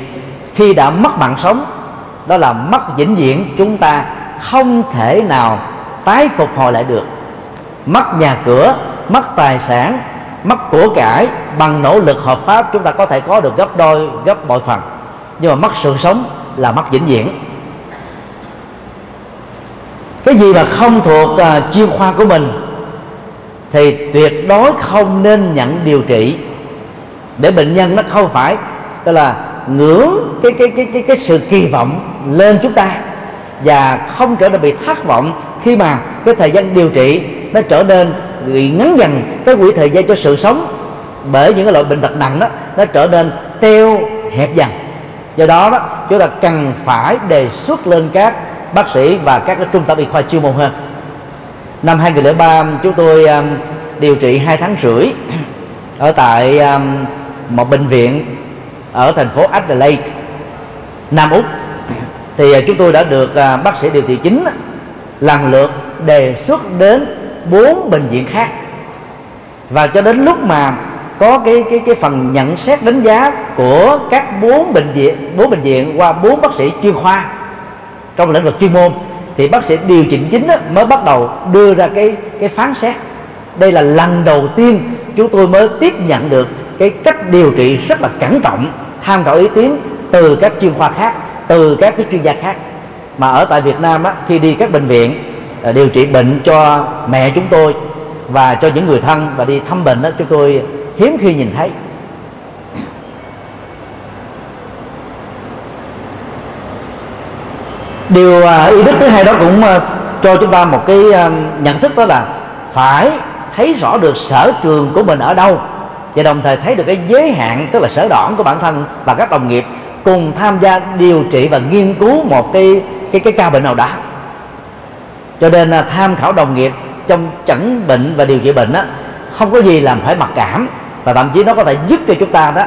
khi đã mất mạng sống, đó là mất vĩnh viễn, chúng ta không thể nào tái phục hồi lại được. Mất nhà cửa, mất tài sản, mất của cải, bằng nỗ lực hợp pháp, chúng ta có thể có được gấp đôi, gấp bội phần. Nhưng mà mất sự sống là mất vĩnh viễn cái gì mà không thuộc uh, chuyên khoa của mình thì tuyệt đối không nên nhận điều trị. Để bệnh nhân nó không phải tức là ngưỡng cái cái cái cái cái sự kỳ vọng lên chúng ta và không trở nên bị thất vọng khi mà cái thời gian điều trị nó trở nên bị ngắn dần cái quỹ thời gian cho sự sống. Bởi những cái loại bệnh tật nặng đó nó trở nên teo hẹp dần. Do đó đó chúng ta cần phải đề xuất lên các bác sĩ và các cái trung tâm y khoa chuyên môn hơn. Năm 2003 chúng tôi um, điều trị hai tháng rưỡi ở tại um, một bệnh viện ở thành phố Adelaide Nam Úc. Thì uh, chúng tôi đã được uh, bác sĩ điều trị chính lần lượt đề xuất đến bốn bệnh viện khác. Và cho đến lúc mà có cái cái cái phần nhận xét đánh giá của các bốn bệnh viện bốn bệnh viện qua bốn bác sĩ chuyên khoa trong lĩnh vực chuyên môn thì bác sĩ điều chỉnh chính đó, mới bắt đầu đưa ra cái cái phán xét. Đây là lần đầu tiên chúng tôi mới tiếp nhận được cái cách điều trị rất là cẩn trọng tham khảo ý kiến từ các chuyên khoa khác từ các cái chuyên gia khác. Mà ở tại Việt Nam á, khi đi các bệnh viện à, điều trị bệnh cho mẹ chúng tôi và cho những người thân và đi thăm bệnh đó chúng tôi hiếm khi nhìn thấy. Điều à, ý đức thứ hai đó cũng à, cho chúng ta một cái à, nhận thức đó là phải thấy rõ được sở trường của mình ở đâu và đồng thời thấy được cái giới hạn, tức là sở đoản của bản thân và các đồng nghiệp cùng tham gia điều trị và nghiên cứu một cái cái cái ca bệnh nào đó cho nên là tham khảo đồng nghiệp trong chẩn bệnh và điều trị bệnh đó không có gì làm phải mặc cảm và thậm chí nó có thể giúp cho chúng ta đó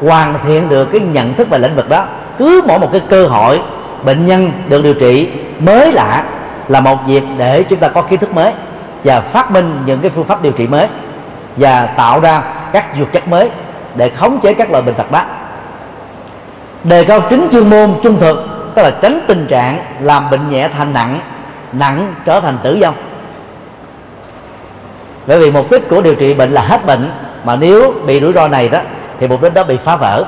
hoàn thiện được cái nhận thức về lĩnh vực đó. Cứ mỗi một cái cơ hội bệnh nhân được điều trị mới lạ là một dịp để chúng ta có kiến thức mới và phát minh những cái phương pháp điều trị mới và tạo ra các dược chất mới để khống chế các loại bệnh tật đó. Đề cao tính chuyên môn trung thực, tức là tránh tình trạng làm bệnh nhẹ thành nặng nặng trở thành tử vong. Bởi vì mục đích của điều trị bệnh là hết bệnh, mà nếu bị rủi ro này đó, thì mục đích đó bị phá vỡ.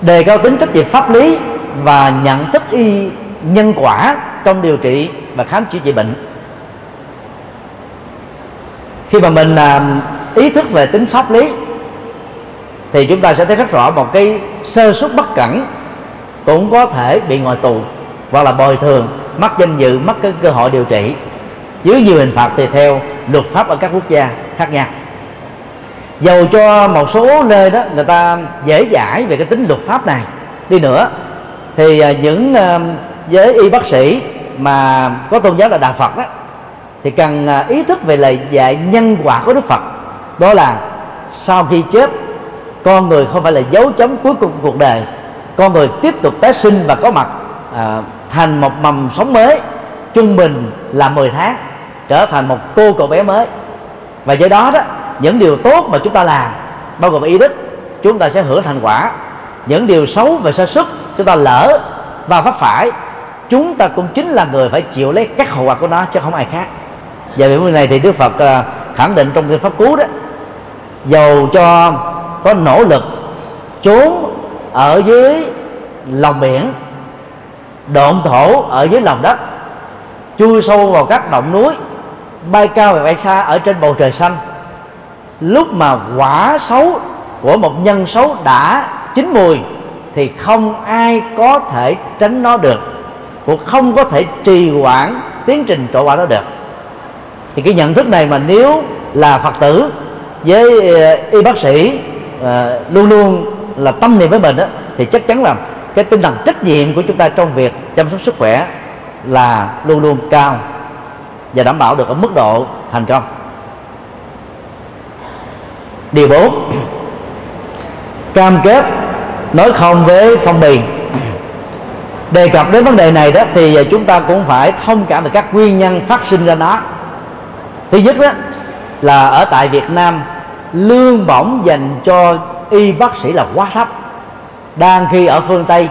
Đề cao tính trách nhiệm pháp lý và nhận thức y nhân quả trong điều trị và khám chữa trị bệnh. Khi mà mình à, ý thức về tính pháp lý, thì chúng ta sẽ thấy rất rõ một cái sơ suất bất cẩn cũng có thể bị ngồi tù hoặc là bồi thường mất danh dự mất cái cơ hội điều trị. Dưới nhiều hình phạt tùy theo luật pháp ở các quốc gia khác nhau. Dầu cho một số nơi đó người ta dễ giải về cái tính luật pháp này đi nữa thì à, những à, giới y bác sĩ mà có tôn giáo là đạo Phật đó thì cần à, ý thức về lời dạy nhân quả của Đức Phật. Đó là sau khi chết con người không phải là dấu chấm cuối cùng của cuộc đời. Con người tiếp tục tái sinh và có mặt à, thành một mầm sống mới trung bình là 10 tháng trở thành một cô cậu bé mới. Và do đó đó những điều tốt mà chúng ta làm bao gồm ý đức chúng ta sẽ hưởng thành quả. Những điều xấu về sơ xuất chúng ta lỡ và phát phải, chúng ta cũng chính là người phải chịu lấy các hậu quả của nó chứ không ai khác. Và vì vấn này thì đức phật à, khẳng định trong kinh pháp cú đó, dầu cho có nỗ lực trốn ở dưới lòng biển, độn thổ ở dưới lòng đất, chui sâu vào các động núi, bay cao và bay xa ở trên bầu trời xanh, lúc mà quả xấu của một nhân xấu đã chín mùi thì không ai có thể tránh nó được. Cũng không có thể trì hoãn tiến trình trổ quả đó được. Thì cái nhận thức này mà nếu là phật tử với ờ, y bác sĩ ờ, luôn luôn là tâm niệm với mình đó, thì chắc chắn là cái tinh thần trách nhiệm của chúng ta trong việc chăm sóc sức khỏe là luôn luôn cao và đảm bảo được ở mức độ thành công. Điều 4 cam kết nói không với phong bì. Đề cập đến vấn đề này đó, thì à, chúng ta cũng phải thông cảm về các nguyên nhân phát sinh ra nó. Thứ nhất đó là ở tại Việt Nam, lương bổng dành cho y bác sĩ là quá thấp. Đang khi ở phương Tây,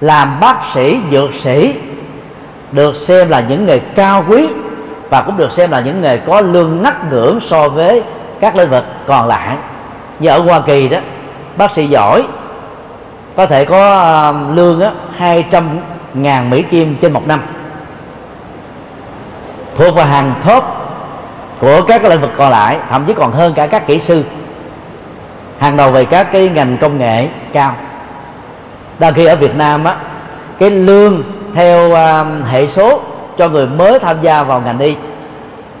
làm bác sĩ, dược sĩ được xem là những nghề cao quý và cũng được xem là những nghề có lương ngắt ngưỡng so với các lĩnh vực còn lại. Như ở Hoa Kỳ đó, bác sĩ giỏi có thể có à, lương á, 200 ngàn Mỹ Kim trên một năm. Thuộc vào hàng top của các lĩnh vực còn lại thậm chí còn hơn cả các kỹ sư. Hàng đầu về các cái ngành công nghệ cao. Đang khi ở Việt Nam á cái lương theo uh, hệ số cho người mới tham gia vào ngành y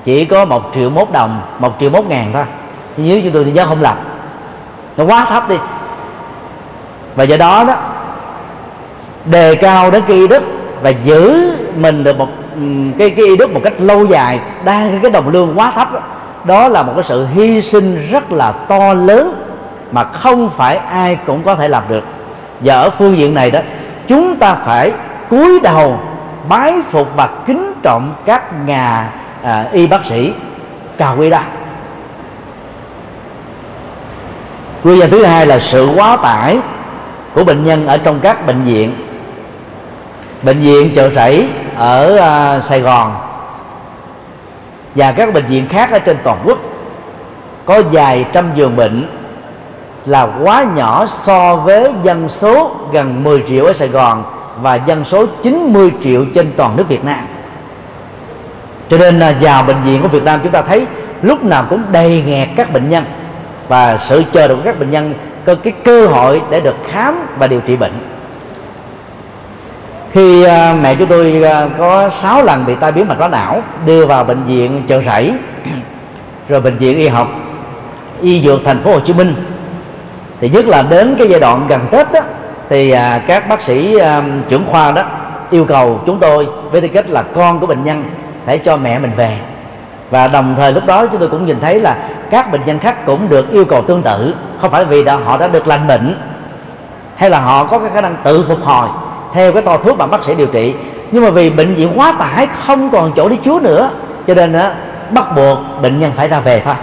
chỉ có một triệu mốt đồng một triệu mốt ngàn thôi. Nếu chúng tôi nhớ không lầm nó quá thấp đi và do đó đó đề cao đến cái y đức và giữ mình được một ừ, cái cái y đức một cách lâu dài đang cái đồng lương quá thấp đó, đó là một cái sự hy sinh rất là to lớn mà không phải ai cũng có thể làm được. Và ở phương diện này đó chúng ta phải cúi đầu bái phục và kính trọng các nhà à, y bác sĩ cao quý đó nguyên nhân thứ hai là sự quá tải của bệnh nhân ở trong các bệnh viện. Bệnh viện chợ rẫy ở à, Sài Gòn và các bệnh viện khác ở trên toàn quốc có vài trăm giường bệnh là quá nhỏ so với dân số gần 10 triệu ở Sài Gòn và dân số 90 triệu trên toàn nước Việt Nam. Cho nên là vào bệnh viện của Việt Nam chúng ta thấy lúc nào cũng đầy nghẹt các bệnh nhân và sự chờ đợi của các bệnh nhân có cái cơ hội để được khám và điều trị bệnh. Khi uh, mẹ chúng tôi uh, có 6 lần bị tai biến mạch máu não đưa vào bệnh viện chợ rẫy <clears throat> rồi bệnh viện y học y dược thành phố Hồ Chí Minh. Thì nhất là đến cái giai đoạn gần Tết đó thì à, các bác sĩ trưởng khoa đó yêu cầu chúng tôi với tư cách là con của bệnh nhân phải cho mẹ mình về và đồng thời lúc đó chúng tôi cũng nhìn thấy là các bệnh nhân khác cũng được yêu cầu tương tự. Không phải vì đã, họ đã được lành bệnh hay là họ có cái khả năng tự phục hồi theo cái to thuốc mà bác sĩ điều trị. Nhưng mà vì bệnh viện quá tải không còn chỗ để chứa nữa cho nên đó, bắt buộc bệnh nhân phải ra về thôi.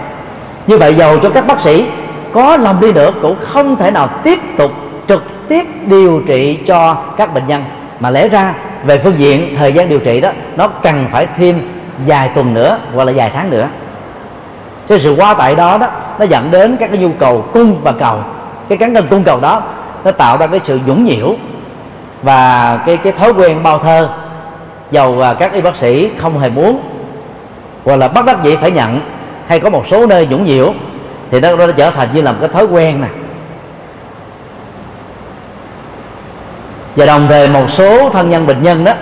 Như vậy giàu cho các bác sĩ có lòng đi nữa cũng không thể nào tiếp tục trực tiếp điều trị cho các bệnh nhân. Mà lẽ ra về phương diện thời gian điều trị đó nó cần phải thêm vài tuần nữa hoặc là vài tháng nữa. Cái sự quá tải đó đó nó dẫn đến các cái nhu cầu cung và cầu. Cái cán cân cung cầu đó nó tạo ra cái sự nhũng nhiễu và cái cái thói quen bao thơ dầu à, các y bác sĩ không hề muốn. Hoặc là bắt đắc dĩ phải nhận hay có một số nơi nhũng nhiễu thì nó, nó trở thành như là một cái thói quen nè. Và đồng thời một số thân nhân bệnh nhân đó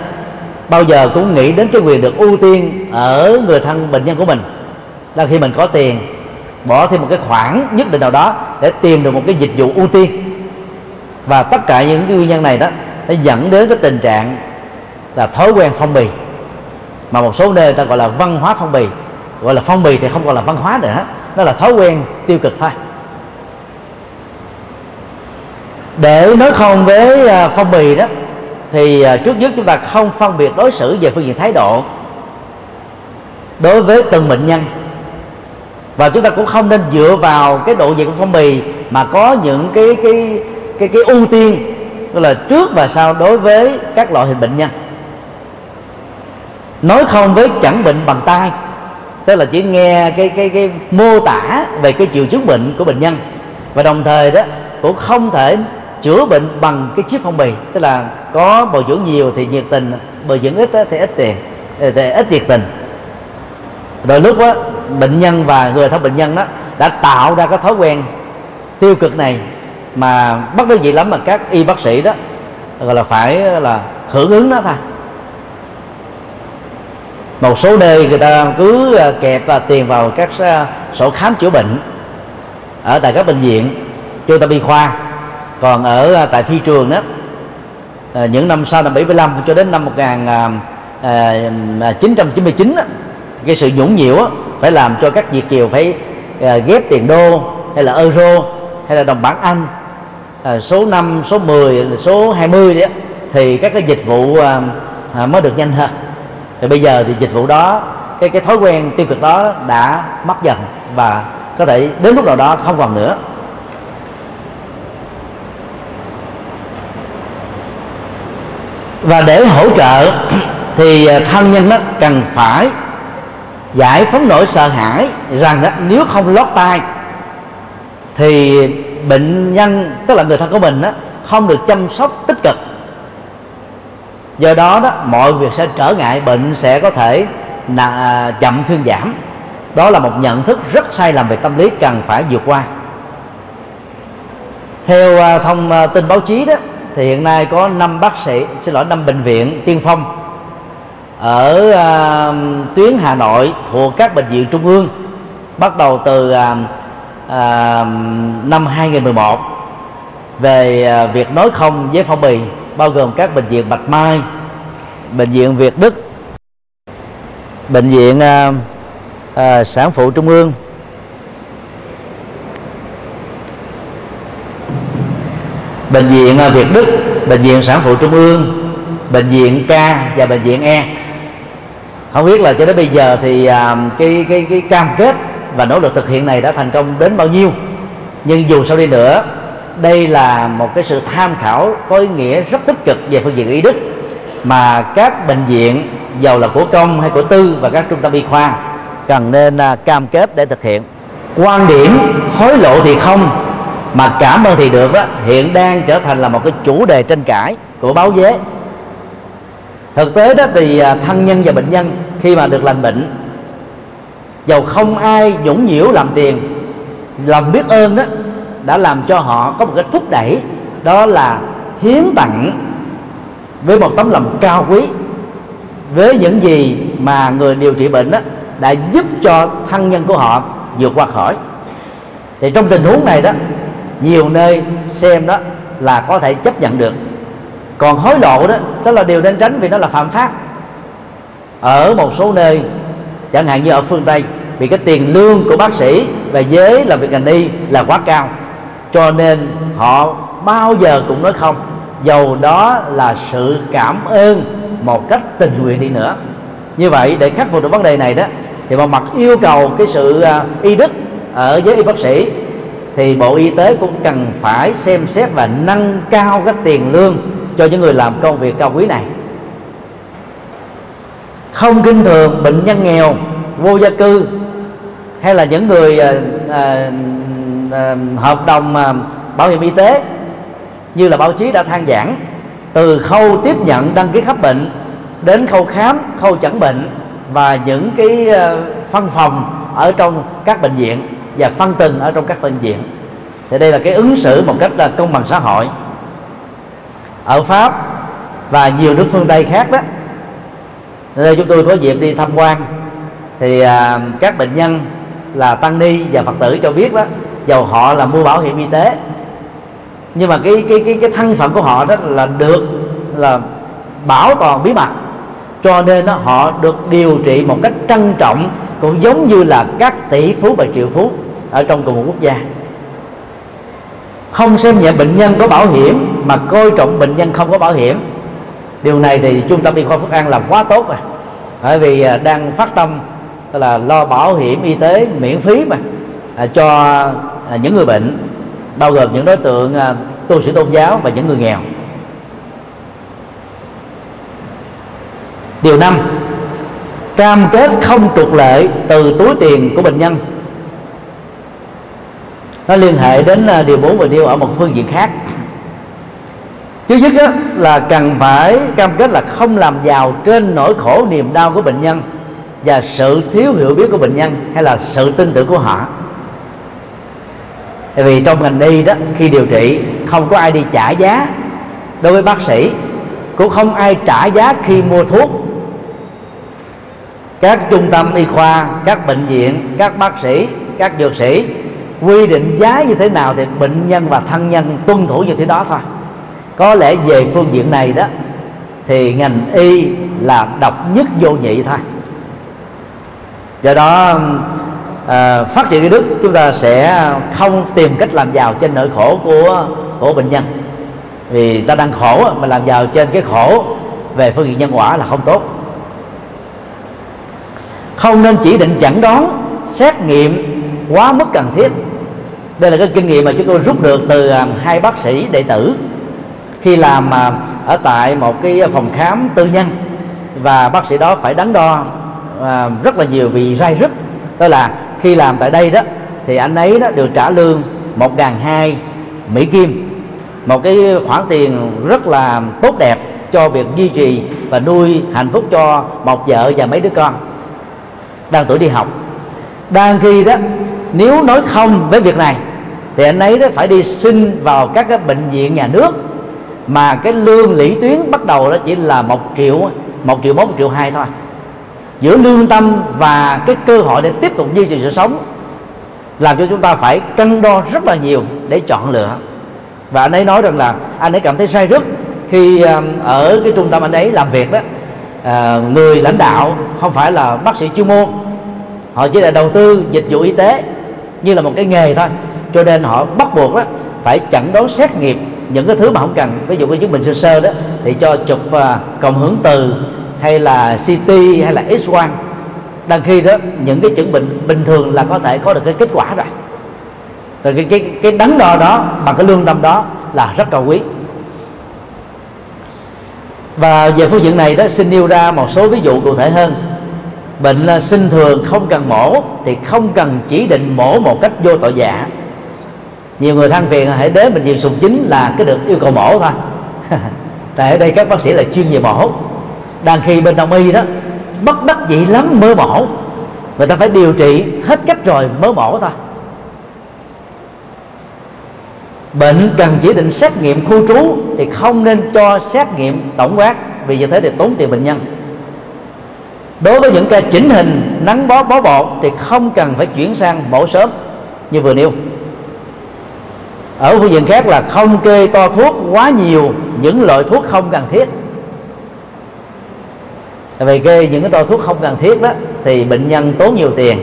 bao giờ cũng nghĩ đến cái quyền được ưu tiên ở người thân bệnh nhân của mình. Là khi mình có tiền, bỏ thêm một cái khoản nhất định nào đó để tìm được một cái dịch vụ ưu tiên. Và tất cả những cái nguyên nhân này đó, nó dẫn đến cái tình trạng là thói quen phong bì. Mà một số nơi ta gọi là văn hóa phong bì. Gọi là phong bì thì không còn là văn hóa nữa, nó là thói quen tiêu cực thôi. Để nói không với à, phong bì đó thì à, trước nhất chúng ta không phân biệt đối xử về phương diện thái độ đối với từng bệnh nhân. Và chúng ta cũng không nên dựa vào cái độ dày của phong bì mà có những cái cái cái cái ưu tiên, tức là trước và sau đối với các loại hình bệnh nhân. Nói không với chẳng bệnh bằng tay tức là chỉ nghe cái cái cái mô tả về cái triệu chứng bệnh của bệnh nhân. Và đồng thời đó, cũng không thể chữa bệnh bằng cái chiếc phong bì. Tức là có bồi dưỡng nhiều thì nhiệt tình bồi dưỡng ít thì ít tiền ờ, thì ít nhiệt tình. Rồi lúc đó, bệnh nhân và người thân bệnh nhân đó đã tạo ra cái thói quen tiêu cực này mà bất đắc dĩ lắm mà các y bác sĩ đó gọi là phải là hưởng ứng nó thôi. Một số nơi người ta cứ ờ, kẹp tiền vào các ờ, sổ khám chữa bệnh ở tại các bệnh viện trung tâm y khoa còn ở à, tại phi trường đó à, những năm sau năm 75 cho đến năm 1999 đó, à, cái sự nhũng nhiễu đó, phải làm cho các Việt kiều phải ghép tiền đô hay là euro hay là đồng bảng Anh. Số 5, số 10, số 20 đó, thì các cái dịch vụ mới được nhanh hơn. Thì bây giờ thì dịch vụ đó cái cái thói quen tiêu cực đó đã mất dần và có thể đến lúc nào đó không còn nữa. Và để hỗ trợ thì à, thân nhân đó cần phải giải phóng nỗi sợ hãi rằng đó, nếu không lót tai thì bệnh nhân tức là người thân của mình đó, không được chăm sóc tích cực. Do đó đó mọi việc sẽ trở ngại bệnh sẽ có thể là à, chậm thuyên giảm. Đó là một nhận thức rất sai lầm về tâm lý cần phải vượt qua. Theo à, thông tin báo chí đó thì hiện nay có năm bác sĩ xin lỗi năm bệnh viện tiên phong ở uh, tuyến Hà Nội thuộc các bệnh viện trung ương bắt đầu từ uh, uh, năm 2011 về uh, việc nói không với phong bì bao gồm các bệnh viện Bạch Mai, bệnh viện Việt Đức, bệnh viện uh, uh, sản phụ trung ương, bệnh viện à, Việt Đức, bệnh viện sản phụ trung ương, bệnh viện K và bệnh viện E. Không biết là cho đến bây giờ thì à, cái cái cái cam kết và nỗ lực thực hiện này đã thành công đến bao nhiêu? Nhưng dù sao đi nữa đây là một cái sự tham khảo có ý nghĩa rất tích cực về phương diện y đức mà các bệnh viện giàu là của công hay của tư và các trung tâm y khoa cần nên à, cam kết để thực hiện. Quan điểm hối lộ thì không mà cảm ơn thì được đó. Hiện đang trở thành là một cái chủ đề tranh cãi của báo giới thực tế đó thì à, thân nhân và bệnh nhân khi mà được lành bệnh, dầu không ai nhũng nhiễu làm tiền, lòng biết ơn đó đã làm cho họ có một cái thúc đẩy, đó là hiến tặng với một tấm lòng cao quý với những gì mà người điều trị bệnh đó đã giúp cho thân nhân của họ vượt qua khỏi. Thì trong tình huống này đó nhiều nơi xem đó là có thể chấp nhận được. Còn hối lộ đó đó là điều nên tránh vì nó là phạm pháp. Ở một số nơi, chẳng hạn như ở phương tây, vì cái tiền lương của bác sĩ và giới làm việc ngành y là quá cao, cho nên họ bao giờ cũng nói không. Dầu đó là sự cảm ơn một cách tình nguyện đi nữa. Như vậy, để khắc phục được vấn đề này đó, thì một mặt yêu cầu cái sự à, y đức ở giới y bác sĩ thì bộ y tế cũng cần phải xem xét và nâng cao cái tiền lương cho những người làm công việc cao quý này. Không kinh thường bệnh nhân nghèo vô gia cư hay là những người à, à, à, hợp đồng à, bảo hiểm y tế như là báo chí đã than giảng từ khâu tiếp nhận đăng ký khám bệnh đến khâu khám khâu chẩn bệnh và những cái ờ, à, phân phòng ở trong các bệnh viện và phân tầng ở trong các bệnh viện thì đây là cái ứng xử một cách là công bằng xã hội. Ở pháp và nhiều nước phương tây khác đó đây chúng tôi có dịp đi tham quan thì à, các bệnh nhân là tăng ni và phật tử cho biết đó dầu họ là mua bảo hiểm y tế nhưng mà cái cái cái cái thân phận của họ đó là được là bảo toàn bí mật cho nên đó, họ được điều trị một cách trân trọng cũng giống như là các tỷ phú và triệu phú ở trong cùng một quốc gia. Không xem nhẹ bệnh nhân có bảo hiểm mà coi trọng bệnh nhân không có bảo hiểm. Điều này thì trung tâm y khoa phước an làm quá tốt rồi. Bởi vì à, đang phát tâm là lo bảo hiểm y tế miễn phí mà à, cho à, những người bệnh bao gồm những đối tượng à, tu sĩ tôn giáo và những người nghèo. Điều năm, cam kết không trục lợi từ túi tiền của bệnh nhân. Nó liên hệ đến à, điều 4 và điều ở một phương diện khác. Thứ nhất đó là cần phải cam kết là không làm giàu trên nỗi khổ niềm đau của bệnh nhân và sự thiếu hiểu biết của bệnh nhân hay là sự tin tưởng của họ. Tại vì trong ngành y đó, khi điều trị, không có ai đi trả giá. Đối với bác sĩ, cũng không ai trả giá khi mua thuốc các trung tâm y khoa các bệnh viện các bác sĩ các dược sĩ quy định giá như thế nào thì bệnh nhân và thân nhân tuân thủ như thế đó thôi. Có lẽ về phương diện này đó thì ngành y là độc nhất vô nhị thôi. Do đó à, phát triển y đức chúng ta sẽ không tìm cách làm giàu trên nỗi khổ của của bệnh nhân. Vì ta đang khổ mà làm giàu trên cái khổ về phương diện nhân quả là không tốt không nên chỉ định chẩn đoán, xét nghiệm quá mức cần thiết. Đây là cái kinh nghiệm mà chúng tôi rút được từ à, hai bác sĩ đệ tử khi làm à, ở tại một cái phòng khám tư nhân. Và bác sĩ đó phải đắn đo à, rất là nhiều vì rai rứt. Đó là khi làm tại đây đó, thì anh ấy đó được trả lương một ngàn hai mỹ kim. Một cái khoản tiền rất là tốt đẹp cho việc duy trì và nuôi hạnh phúc cho một vợ và mấy đứa con đang tuổi đi học. Đang khi đó, nếu nói không với việc này, thì anh ấy đó phải đi xin vào các cái bệnh viện nhà nước. Mà cái lương lũy tuyến bắt đầu đó chỉ là một triệu một triệu một triệu hai thôi. Giữa lương tâm và cái cơ hội để tiếp tục duy trì sự sống làm cho chúng ta phải cân đo rất là nhiều để chọn lựa. Và anh ấy nói rằng là anh ấy cảm thấy sai rất khi um, ở cái trung tâm anh ấy làm việc đó à, người lãnh đạo không phải là bác sĩ chuyên môn. Họ chỉ là đầu tư dịch vụ y tế như là một cái nghề thôi. Cho nên họ bắt buộc đó phải chẩn đoán xét nghiệm những cái thứ mà không cần. Ví dụ như chứng bệnh sơ sơ đó thì cho chụp uh, cộng hưởng từ hay là CT hay là X quang. Đăng khi đó những cái chứng bệnh bình thường là có thể có được cái kết quả rồi. Rồi cái cái cái đắn đo đó bằng cái lương tâm đó là rất cao quý và về phương diện này đó, xin nêu ra một số ví dụ cụ thể hơn. Bệnh là sinh thường không cần mổ, thì không cần chỉ định mổ một cách vô tội vạ. Nhiều người than phiền hãy đến bệnh viện sùng chính là cái được yêu cầu mổ thôi. <laughs> Tại ở đây các bác sĩ là chuyên về mổ. Đang khi bên đông y đó, bất đắc dĩ lắm mới mổ. Người ta phải điều trị hết cách rồi mới mổ thôi. Bệnh cần chỉ định xét nghiệm khu trú thì không nên cho xét nghiệm tổng quát, vì như thế thì tốn tiền bệnh nhân. Đối với những ca chỉnh hình, nắng bó bó bột thì không cần phải chuyển sang mổ sớm, như vừa nêu. Ở phương diện khác là không kê to thuốc quá nhiều những loại thuốc không cần thiết. Tại vì kê những cái to thuốc không cần thiết đó thì bệnh nhân tốn nhiều tiền.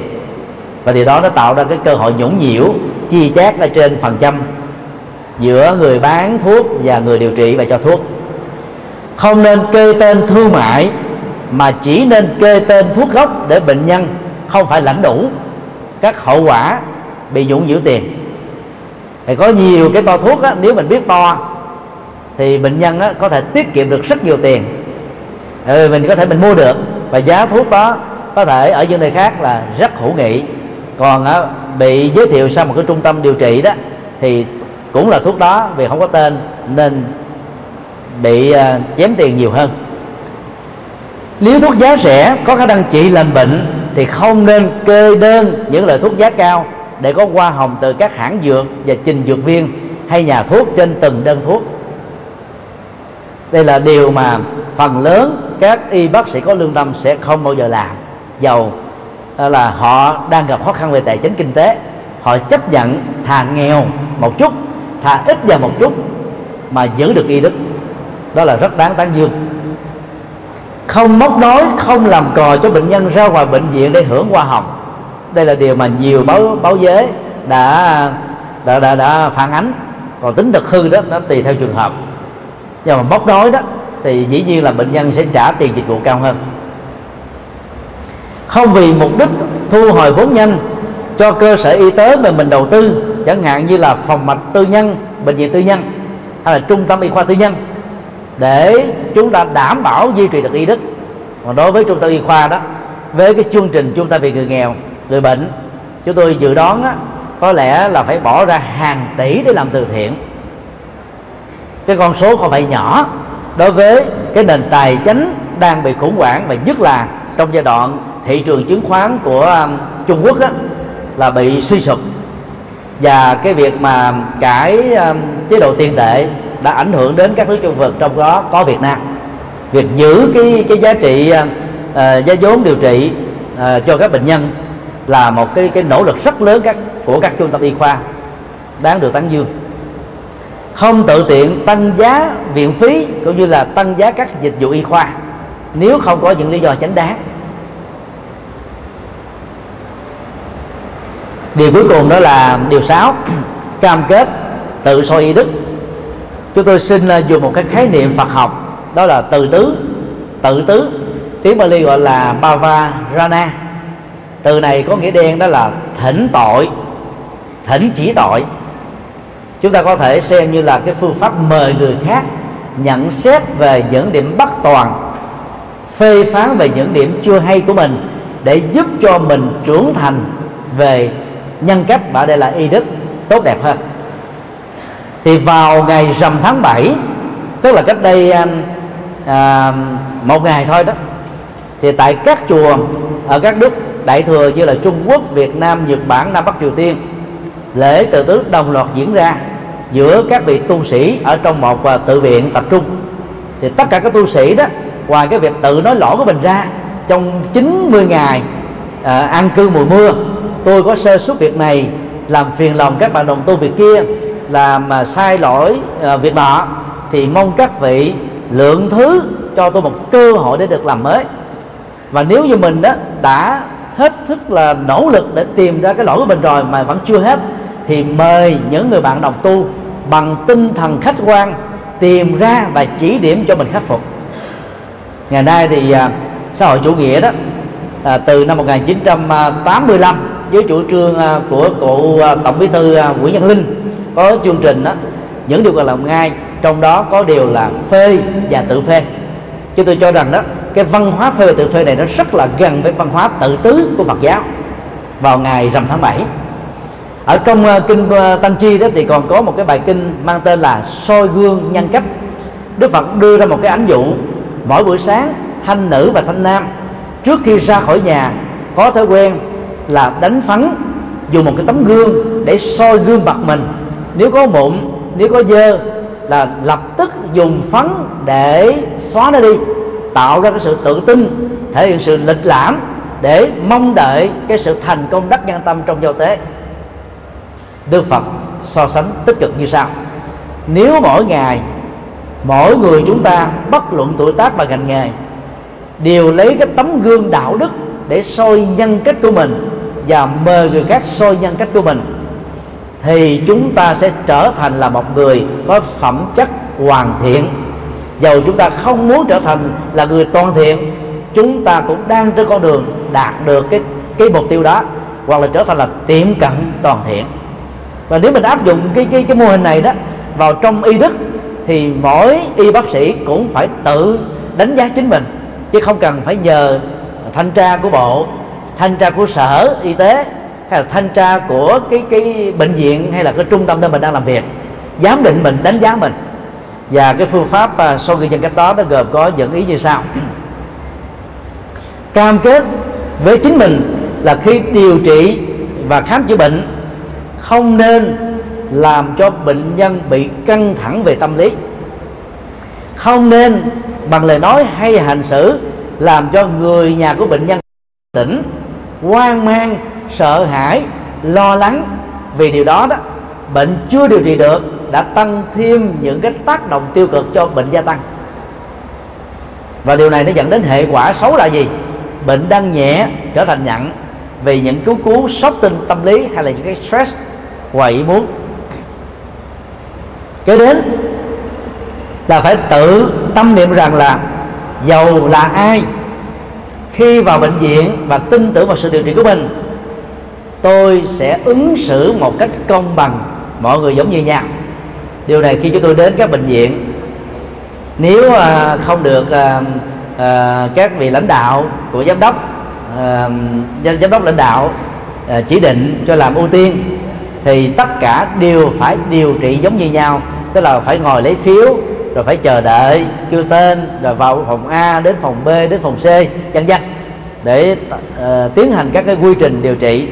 Và điều đó nó tạo ra cái cơ hội nhũng nhiễu, chi chát ở trên phần trăm giữa người bán thuốc và người điều trị và cho thuốc. Không nên kê tên thương mại mà chỉ nên kê tên thuốc gốc để bệnh nhân không phải lãnh đủ. Các hậu quả bị nhũng nhiễu tiền. Thì có nhiều cái to thuốc á, nếu mình biết to thì bệnh nhân á, có thể tiết kiệm được rất nhiều tiền. Ừ, mình có thể mình mua được và giá thuốc đó có thể ở những nơi khác là rất hữu nghị. Còn á, bị giới thiệu sang một cái trung tâm điều trị đó thì cũng là thuốc đó, vì không có tên, nên bị à, chém tiền nhiều hơn. Nếu thuốc giá rẻ, có khả năng trị lành bệnh, thì không nên kê đơn những loại thuốc giá cao để có hoa hồng từ các hãng dược và trình dược viên hay nhà thuốc trên từng đơn thuốc. Đây là điều mà phần lớn các y bác sĩ có lương tâm sẽ không bao giờ làm, dầu à, là họ đang gặp khó khăn về tài chính kinh tế. Họ chấp nhận thà nghèo một chút thà ít và một chút mà giữ được y đức. Đó là rất đáng tán dương. Không móc nối không làm cò cho bệnh nhân ra ngoài bệnh viện để hưởng hoa hồng. Đây là điều mà nhiều báo báo giới đã đã đã, đã phản ánh. Còn tính thực hư đó nó tùy theo trường hợp. Nhưng mà móc nối đó thì dĩ nhiên là bệnh nhân sẽ trả tiền dịch vụ cao hơn. Không vì mục đích thu hồi vốn nhanh cho cơ sở y tế mà mình đầu tư chẳng hạn như là phòng mạch tư nhân bệnh viện tư nhân hay là trung tâm y khoa tư nhân để chúng ta đảm bảo duy trì được y đức. Còn đối với trung tâm y khoa đó với cái chương trình chúng ta vì người nghèo người bệnh chúng tôi dự đoán á, có lẽ là phải bỏ ra hàng tỷ để làm từ thiện. Cái con số không phải nhỏ. Đối với cái nền tài chính đang bị khủng hoảng và nhất là trong giai đoạn thị trường chứng khoán của um, Trung Quốc đó là bị suy sụp và cái việc mà cải um, chế độ tiền tệ đã ảnh hưởng đến các nước châu vực trong đó có Việt Nam. Việc giữ cái cái giá trị uh, giá vốn điều trị uh, cho các bệnh nhân là một cái cái nỗ lực rất lớn các của các trung tâm y khoa đáng được tán dương. Không tự tiện tăng giá viện phí cũng như là tăng giá các dịch vụ y khoa nếu không có những lý do chính đáng. Điều cuối cùng đó là điều 6 cam kết tự soi y đức chúng tôi xin à, dùng một cái khái niệm Phật học, đó là từ tứ, tự tứ. Tiếng Bali gọi là Bava Rana từ này có nghĩa đen đó là thỉnh tội, thỉnh chỉ tội. Chúng ta có thể xem như là cái phương pháp mời người khác nhận xét về những điểm bất toàn, phê phán về những điểm chưa hay của mình để giúp cho mình trưởng thành về nhân cách và đây là y đức tốt đẹp hơn. Thì vào ngày rằm tháng 7 tức là cách đây à, một ngày thôi đó thì tại các chùa ở các nước đại thừa như là Trung Quốc, Việt Nam, Nhật Bản, Nam Bắc Triều Tiên lễ tự tứ đồng loạt diễn ra giữa các vị tu sĩ ở trong một và tự viện tập trung. Thì tất cả các tu sĩ đó ngoài cái việc tự nói lỗi của mình ra trong 90 ngày à, an cư mùa mưa tôi có sơ suất việc này làm phiền lòng các bạn đồng tu việc kia làm mà sai lỗi à, việc nọ thì mong các vị lượng thứ cho tôi một cơ hội để được làm mới. Và nếu như mình đó đã hết sức là nỗ lực để tìm ra cái lỗi của mình rồi mà vẫn chưa hết thì mời những người bạn đồng tu bằng tinh thần khách quan tìm ra và chỉ điểm cho mình khắc phục. Ngày nay thì à, xã hội chủ nghĩa đó à, từ năm 1985 với chủ trương à, của cụ à, tổng bí thư à, Nguyễn Văn Linh có chương trình đó. Những điều cần làm ngay, trong đó có điều là phê và tự phê. Chứ tôi cho rằng đó, cái văn hóa phê và tự phê này nó rất là gần với văn hóa tự tứ của Phật giáo. Vào ngày rằm tháng 7 ở trong kinh Tăng Chi đó thì còn có một cái bài kinh mang tên là soi gương nhân cách. Đức Phật đưa ra một cái ánh dụ, mỗi buổi sáng thanh nữ và thanh nam, trước khi ra khỏi nhà, có thói quen là đánh phấn dùng một cái tấm gương để soi gương mặt mình. Nếu có mụn, nếu có dơ là lập tức dùng phấn để xóa nó đi, tạo ra cái sự tự tin, thể hiện sự lịch lãm để mong đợi cái sự thành công đắc nhân tâm trong giao tế. Đức Phật so sánh tích cực như sau. Nếu mỗi ngày, mỗi người chúng ta bất luận tuổi tác và ngành nghề đều lấy cái tấm gương đạo đức để soi nhân cách của mình và mời người khác soi nhân cách của mình, thì chúng ta sẽ trở thành là một người có phẩm chất hoàn thiện. Dầu chúng ta không muốn trở thành là người toàn thiện, chúng ta cũng đang trên con đường đạt được cái cái mục tiêu đó, hoặc là trở thành là tiệm cận toàn thiện. Và nếu mình áp dụng cái cái cái mô hình này đó vào trong y đức, thì mỗi y bác sĩ cũng phải tự đánh giá chính mình, chứ không cần phải nhờ thanh tra của bộ thanh tra của sở y tế hay là thanh tra của cái cái bệnh viện hay là cái trung tâm nơi mình đang làm việc giám định mình đánh giá mình. Và cái phương pháp uh, sau ghi nhân cách đó nó gồm có dẫn ý như sau. <clears throat> Cam kết với chính mình là khi điều trị và khám chữa bệnh không nên làm cho bệnh nhân bị căng thẳng về tâm lý. Không nên bằng lời nói hay hành xử làm cho người nhà của bệnh nhân tỉnh hoang mang, sợ hãi, lo lắng. Vì điều đó đó, bệnh chưa điều trị được đã tăng thêm những cái tác động tiêu cực cho bệnh gia tăng. Và điều này nó dẫn đến hệ quả xấu là gì? Bệnh đang nhẹ trở thành nặng vì những cứu cú sốc tinh tâm lý hay là những cái stress ngoài ý muốn. Kế đến là phải tự tâm niệm rằng là giàu là ai khi vào bệnh viện và tin tưởng vào sự điều trị của mình tôi sẽ ứng xử một cách công bằng. Mọi người giống như nhau. Điều này khi chúng tôi đến các bệnh viện nếu à, không được à, à, các vị lãnh đạo của giám đốc à, giám đốc lãnh đạo à, chỉ định cho làm ưu tiên thì tất cả đều phải điều trị giống như nhau. Tức là phải ngồi lấy phiếu rồi phải chờ đợi kêu tên rồi vào phòng A đến phòng B đến phòng C vân vân để uh, tiến hành các cái quy trình điều trị.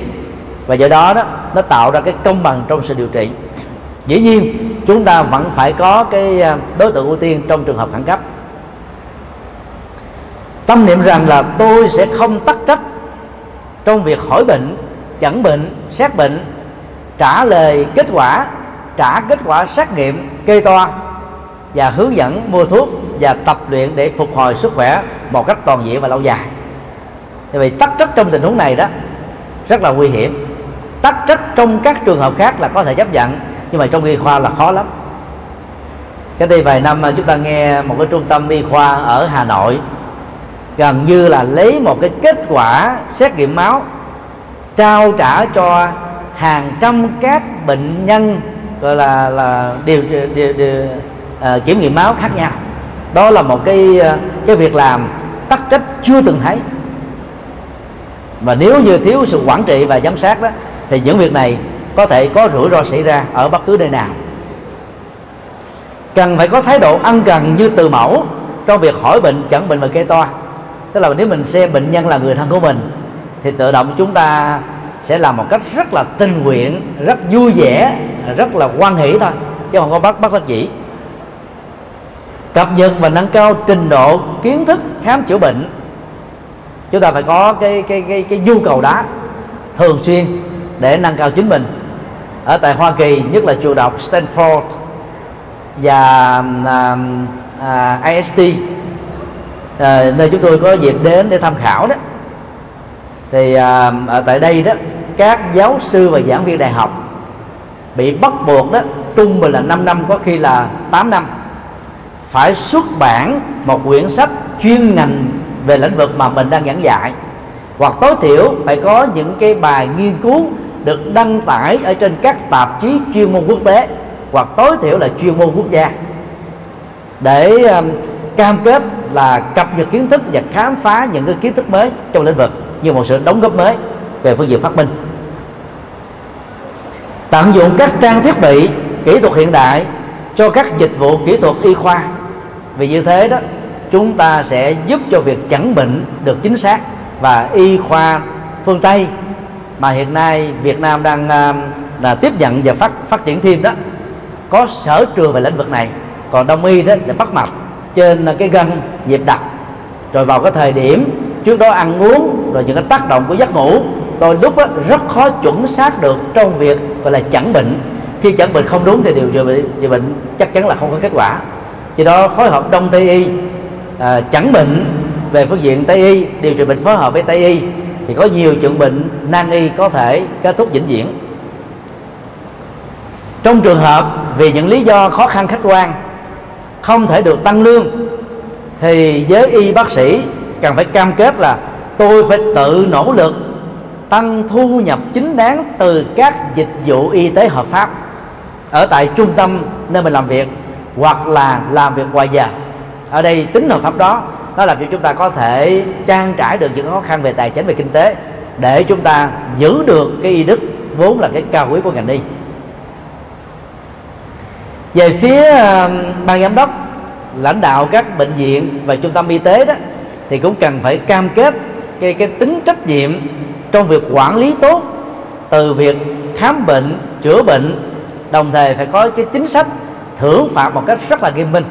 Và do đó đó nó tạo ra cái công bằng trong sự điều trị. Dĩ nhiên chúng ta vẫn phải có cái ờ, đối tượng ưu tiên trong trường hợp khẩn cấp. Tâm niệm rằng là tôi sẽ không tắc trách trong việc hỏi bệnh chẩn bệnh xét bệnh trả lời kết quả trả kết quả xét nghiệm kê toa và hướng dẫn mua thuốc và tập luyện để phục hồi sức khỏe một cách toàn diện và lâu dài. Thì vì tắc trách trong tình huống này đó rất là nguy hiểm. Tắc trách trong các trường hợp khác là có thể chấp nhận nhưng mà trong y khoa là khó lắm. Cái đây vài năm à, chúng ta nghe một cái trung tâm y khoa ở Hà Nội gần như là lấy một cái kết quả xét nghiệm máu trao trả cho hàng trăm các bệnh nhân gọi là là điều, điều, điều, điều uh, kiểm nghiệm máu khác nhau. Đó là một cái ờ, cái việc làm tắc trách chưa từng thấy. Và nếu như thiếu sự quản trị và giám sát đó thì những việc này có thể có rủi ro xảy ra ở bất cứ nơi nào. Cần phải có thái độ ân cần như từ mẫu trong việc hỏi bệnh chẩn bệnh và kê toa. Tức là nếu mình xem bệnh nhân là người thân của mình thì tự động chúng ta sẽ làm một cách rất là tình nguyện rất vui vẻ rất là quan hỷ thôi chứ không có bắt bắt đắc dĩ cập nhật và nâng cao trình độ kiến thức khám chữa bệnh. Chúng ta phải có cái cái cái cái nhu cầu đó thường xuyên để nâng cao chính mình. Ở tại Hoa Kỳ nhất là trường đại học Stanford và à, à, IST à, nơi chúng tôi có dịp đến để tham khảo đó. Thì à, ở tại đây đó các giáo sư và giảng viên đại học bị bắt buộc đó trung bình là 5 năm có khi là 8 năm phải xuất bản một quyển sách chuyên ngành về lĩnh vực mà mình đang giảng dạy. Hoặc tối thiểu phải có những cái bài nghiên cứu được đăng tải ở trên các tạp chí chuyên môn quốc tế hoặc tối thiểu là chuyên môn quốc gia. Để um, cam kết là cập nhật kiến thức và khám phá những cái kiến thức mới trong lĩnh vực như một sự đóng góp mới về phương diện phát minh. Tận dụng các trang thiết bị kỹ thuật hiện đại cho các dịch vụ kỹ thuật y khoa vì như thế đó chúng ta sẽ giúp cho việc chẩn bệnh được chính xác và y khoa phương Tây. Mà hiện nay Việt Nam đang um, là tiếp nhận và phát phát triển thêm đó có sở trường về lĩnh vực này còn đông y đó là bắt mạch trên cái gân nhịp đập. Rồi vào cái thời điểm trước đó ăn uống rồi những cái tác động của giấc ngủ đôi lúc đó, rất khó chuẩn xác được trong việc gọi là chẩn bệnh. Khi chẩn bệnh không đúng thì điều trị bệnh chắc chắn là không có kết quả do đó phối hợp đông tây y à, chẩn bệnh về phương diện tây y điều trị bệnh phối hợp với tây y thì có nhiều trường bệnh nan y có thể kết thúc vĩnh viễn. Trong trường hợp vì những lý do khó khăn khách quan không thể được tăng lương thì giới y bác sĩ cần phải cam kết là tôi phải tự nỗ lực tăng thu nhập chính đáng từ các dịch vụ y tế hợp pháp ở tại trung tâm nơi mình làm việc hoặc là làm việc ngoài giờ. Ở đây tính hợp pháp đó nó làm cho chúng ta có thể trang trải được những khó khăn về tài chính, về kinh tế, để chúng ta giữ được cái y đức vốn là cái cao quý của ngành y. Về phía ban giám đốc, lãnh đạo các bệnh viện và trung tâm y tế đó, thì cũng cần phải cam kết cái cái tính trách nhiệm trong việc quản lý tốt từ việc khám bệnh, chữa bệnh, đồng thời phải có cái chính sách thưởng phạt một cách rất là nghiêm minh.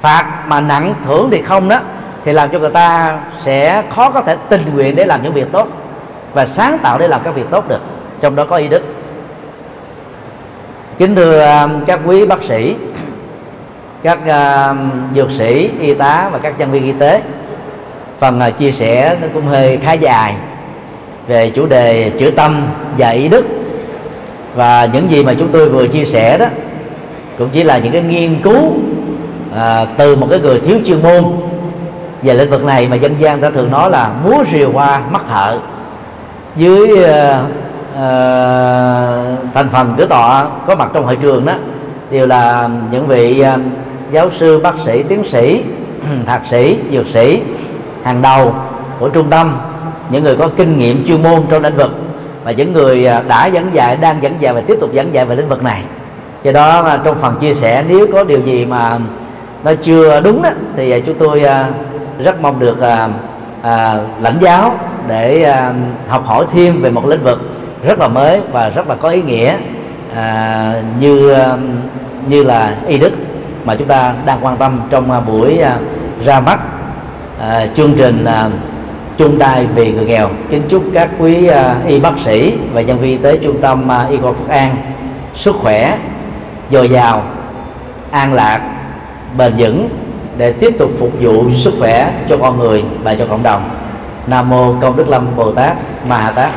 Phạt mà nặng thưởng thì không đó thì làm cho người ta sẽ khó có thể tình nguyện để làm những việc tốt và sáng tạo để làm các việc tốt được trong đó có y đức. Kính thưa à, các quý bác sĩ các uh, dược sĩ y tá và các nhân viên y tế phần uh, chia sẻ nó cũng hơi khá dài về chủ đề chữ tâm và y đức. Và những gì mà chúng tôi vừa chia sẻ đó cũng chỉ là những cái nghiên cứu à, từ một cái người thiếu chuyên môn. Về lĩnh vực này mà dân gian ta thường nói là múa rìu qua mắt thợ. Dưới à, à, thành phần cửa tọa có mặt trong hội trường đó đều là những vị à, giáo sư bác sĩ tiến sĩ <clears throat> thạc sĩ dược sĩ hàng đầu của trung tâm những người có kinh nghiệm chuyên môn trong lĩnh vực. Và những người à, đã dẫn dạy đang dẫn dạy và tiếp tục dẫn dạy về lĩnh vực này do đó trong phần chia sẻ nếu có điều gì mà nó chưa đúng đó, thì à, chúng tôi à, rất mong được à, lãnh giáo để học hỏi thêm về một lĩnh vực rất là mới và rất là có ý nghĩa như như là y đức mà chúng ta đang quan tâm trong buổi ra mắt chương trình chung tay vì người nghèo. Kính chúc các quý y bác sĩ và nhân viên y tế trung tâm y khoa Phước An sức khỏe dồi dào, an lạc, bền vững để tiếp tục phục vụ sức khỏe cho con người và cho cộng đồng. Nam mô công đức lâm bồ tát ma ha tát.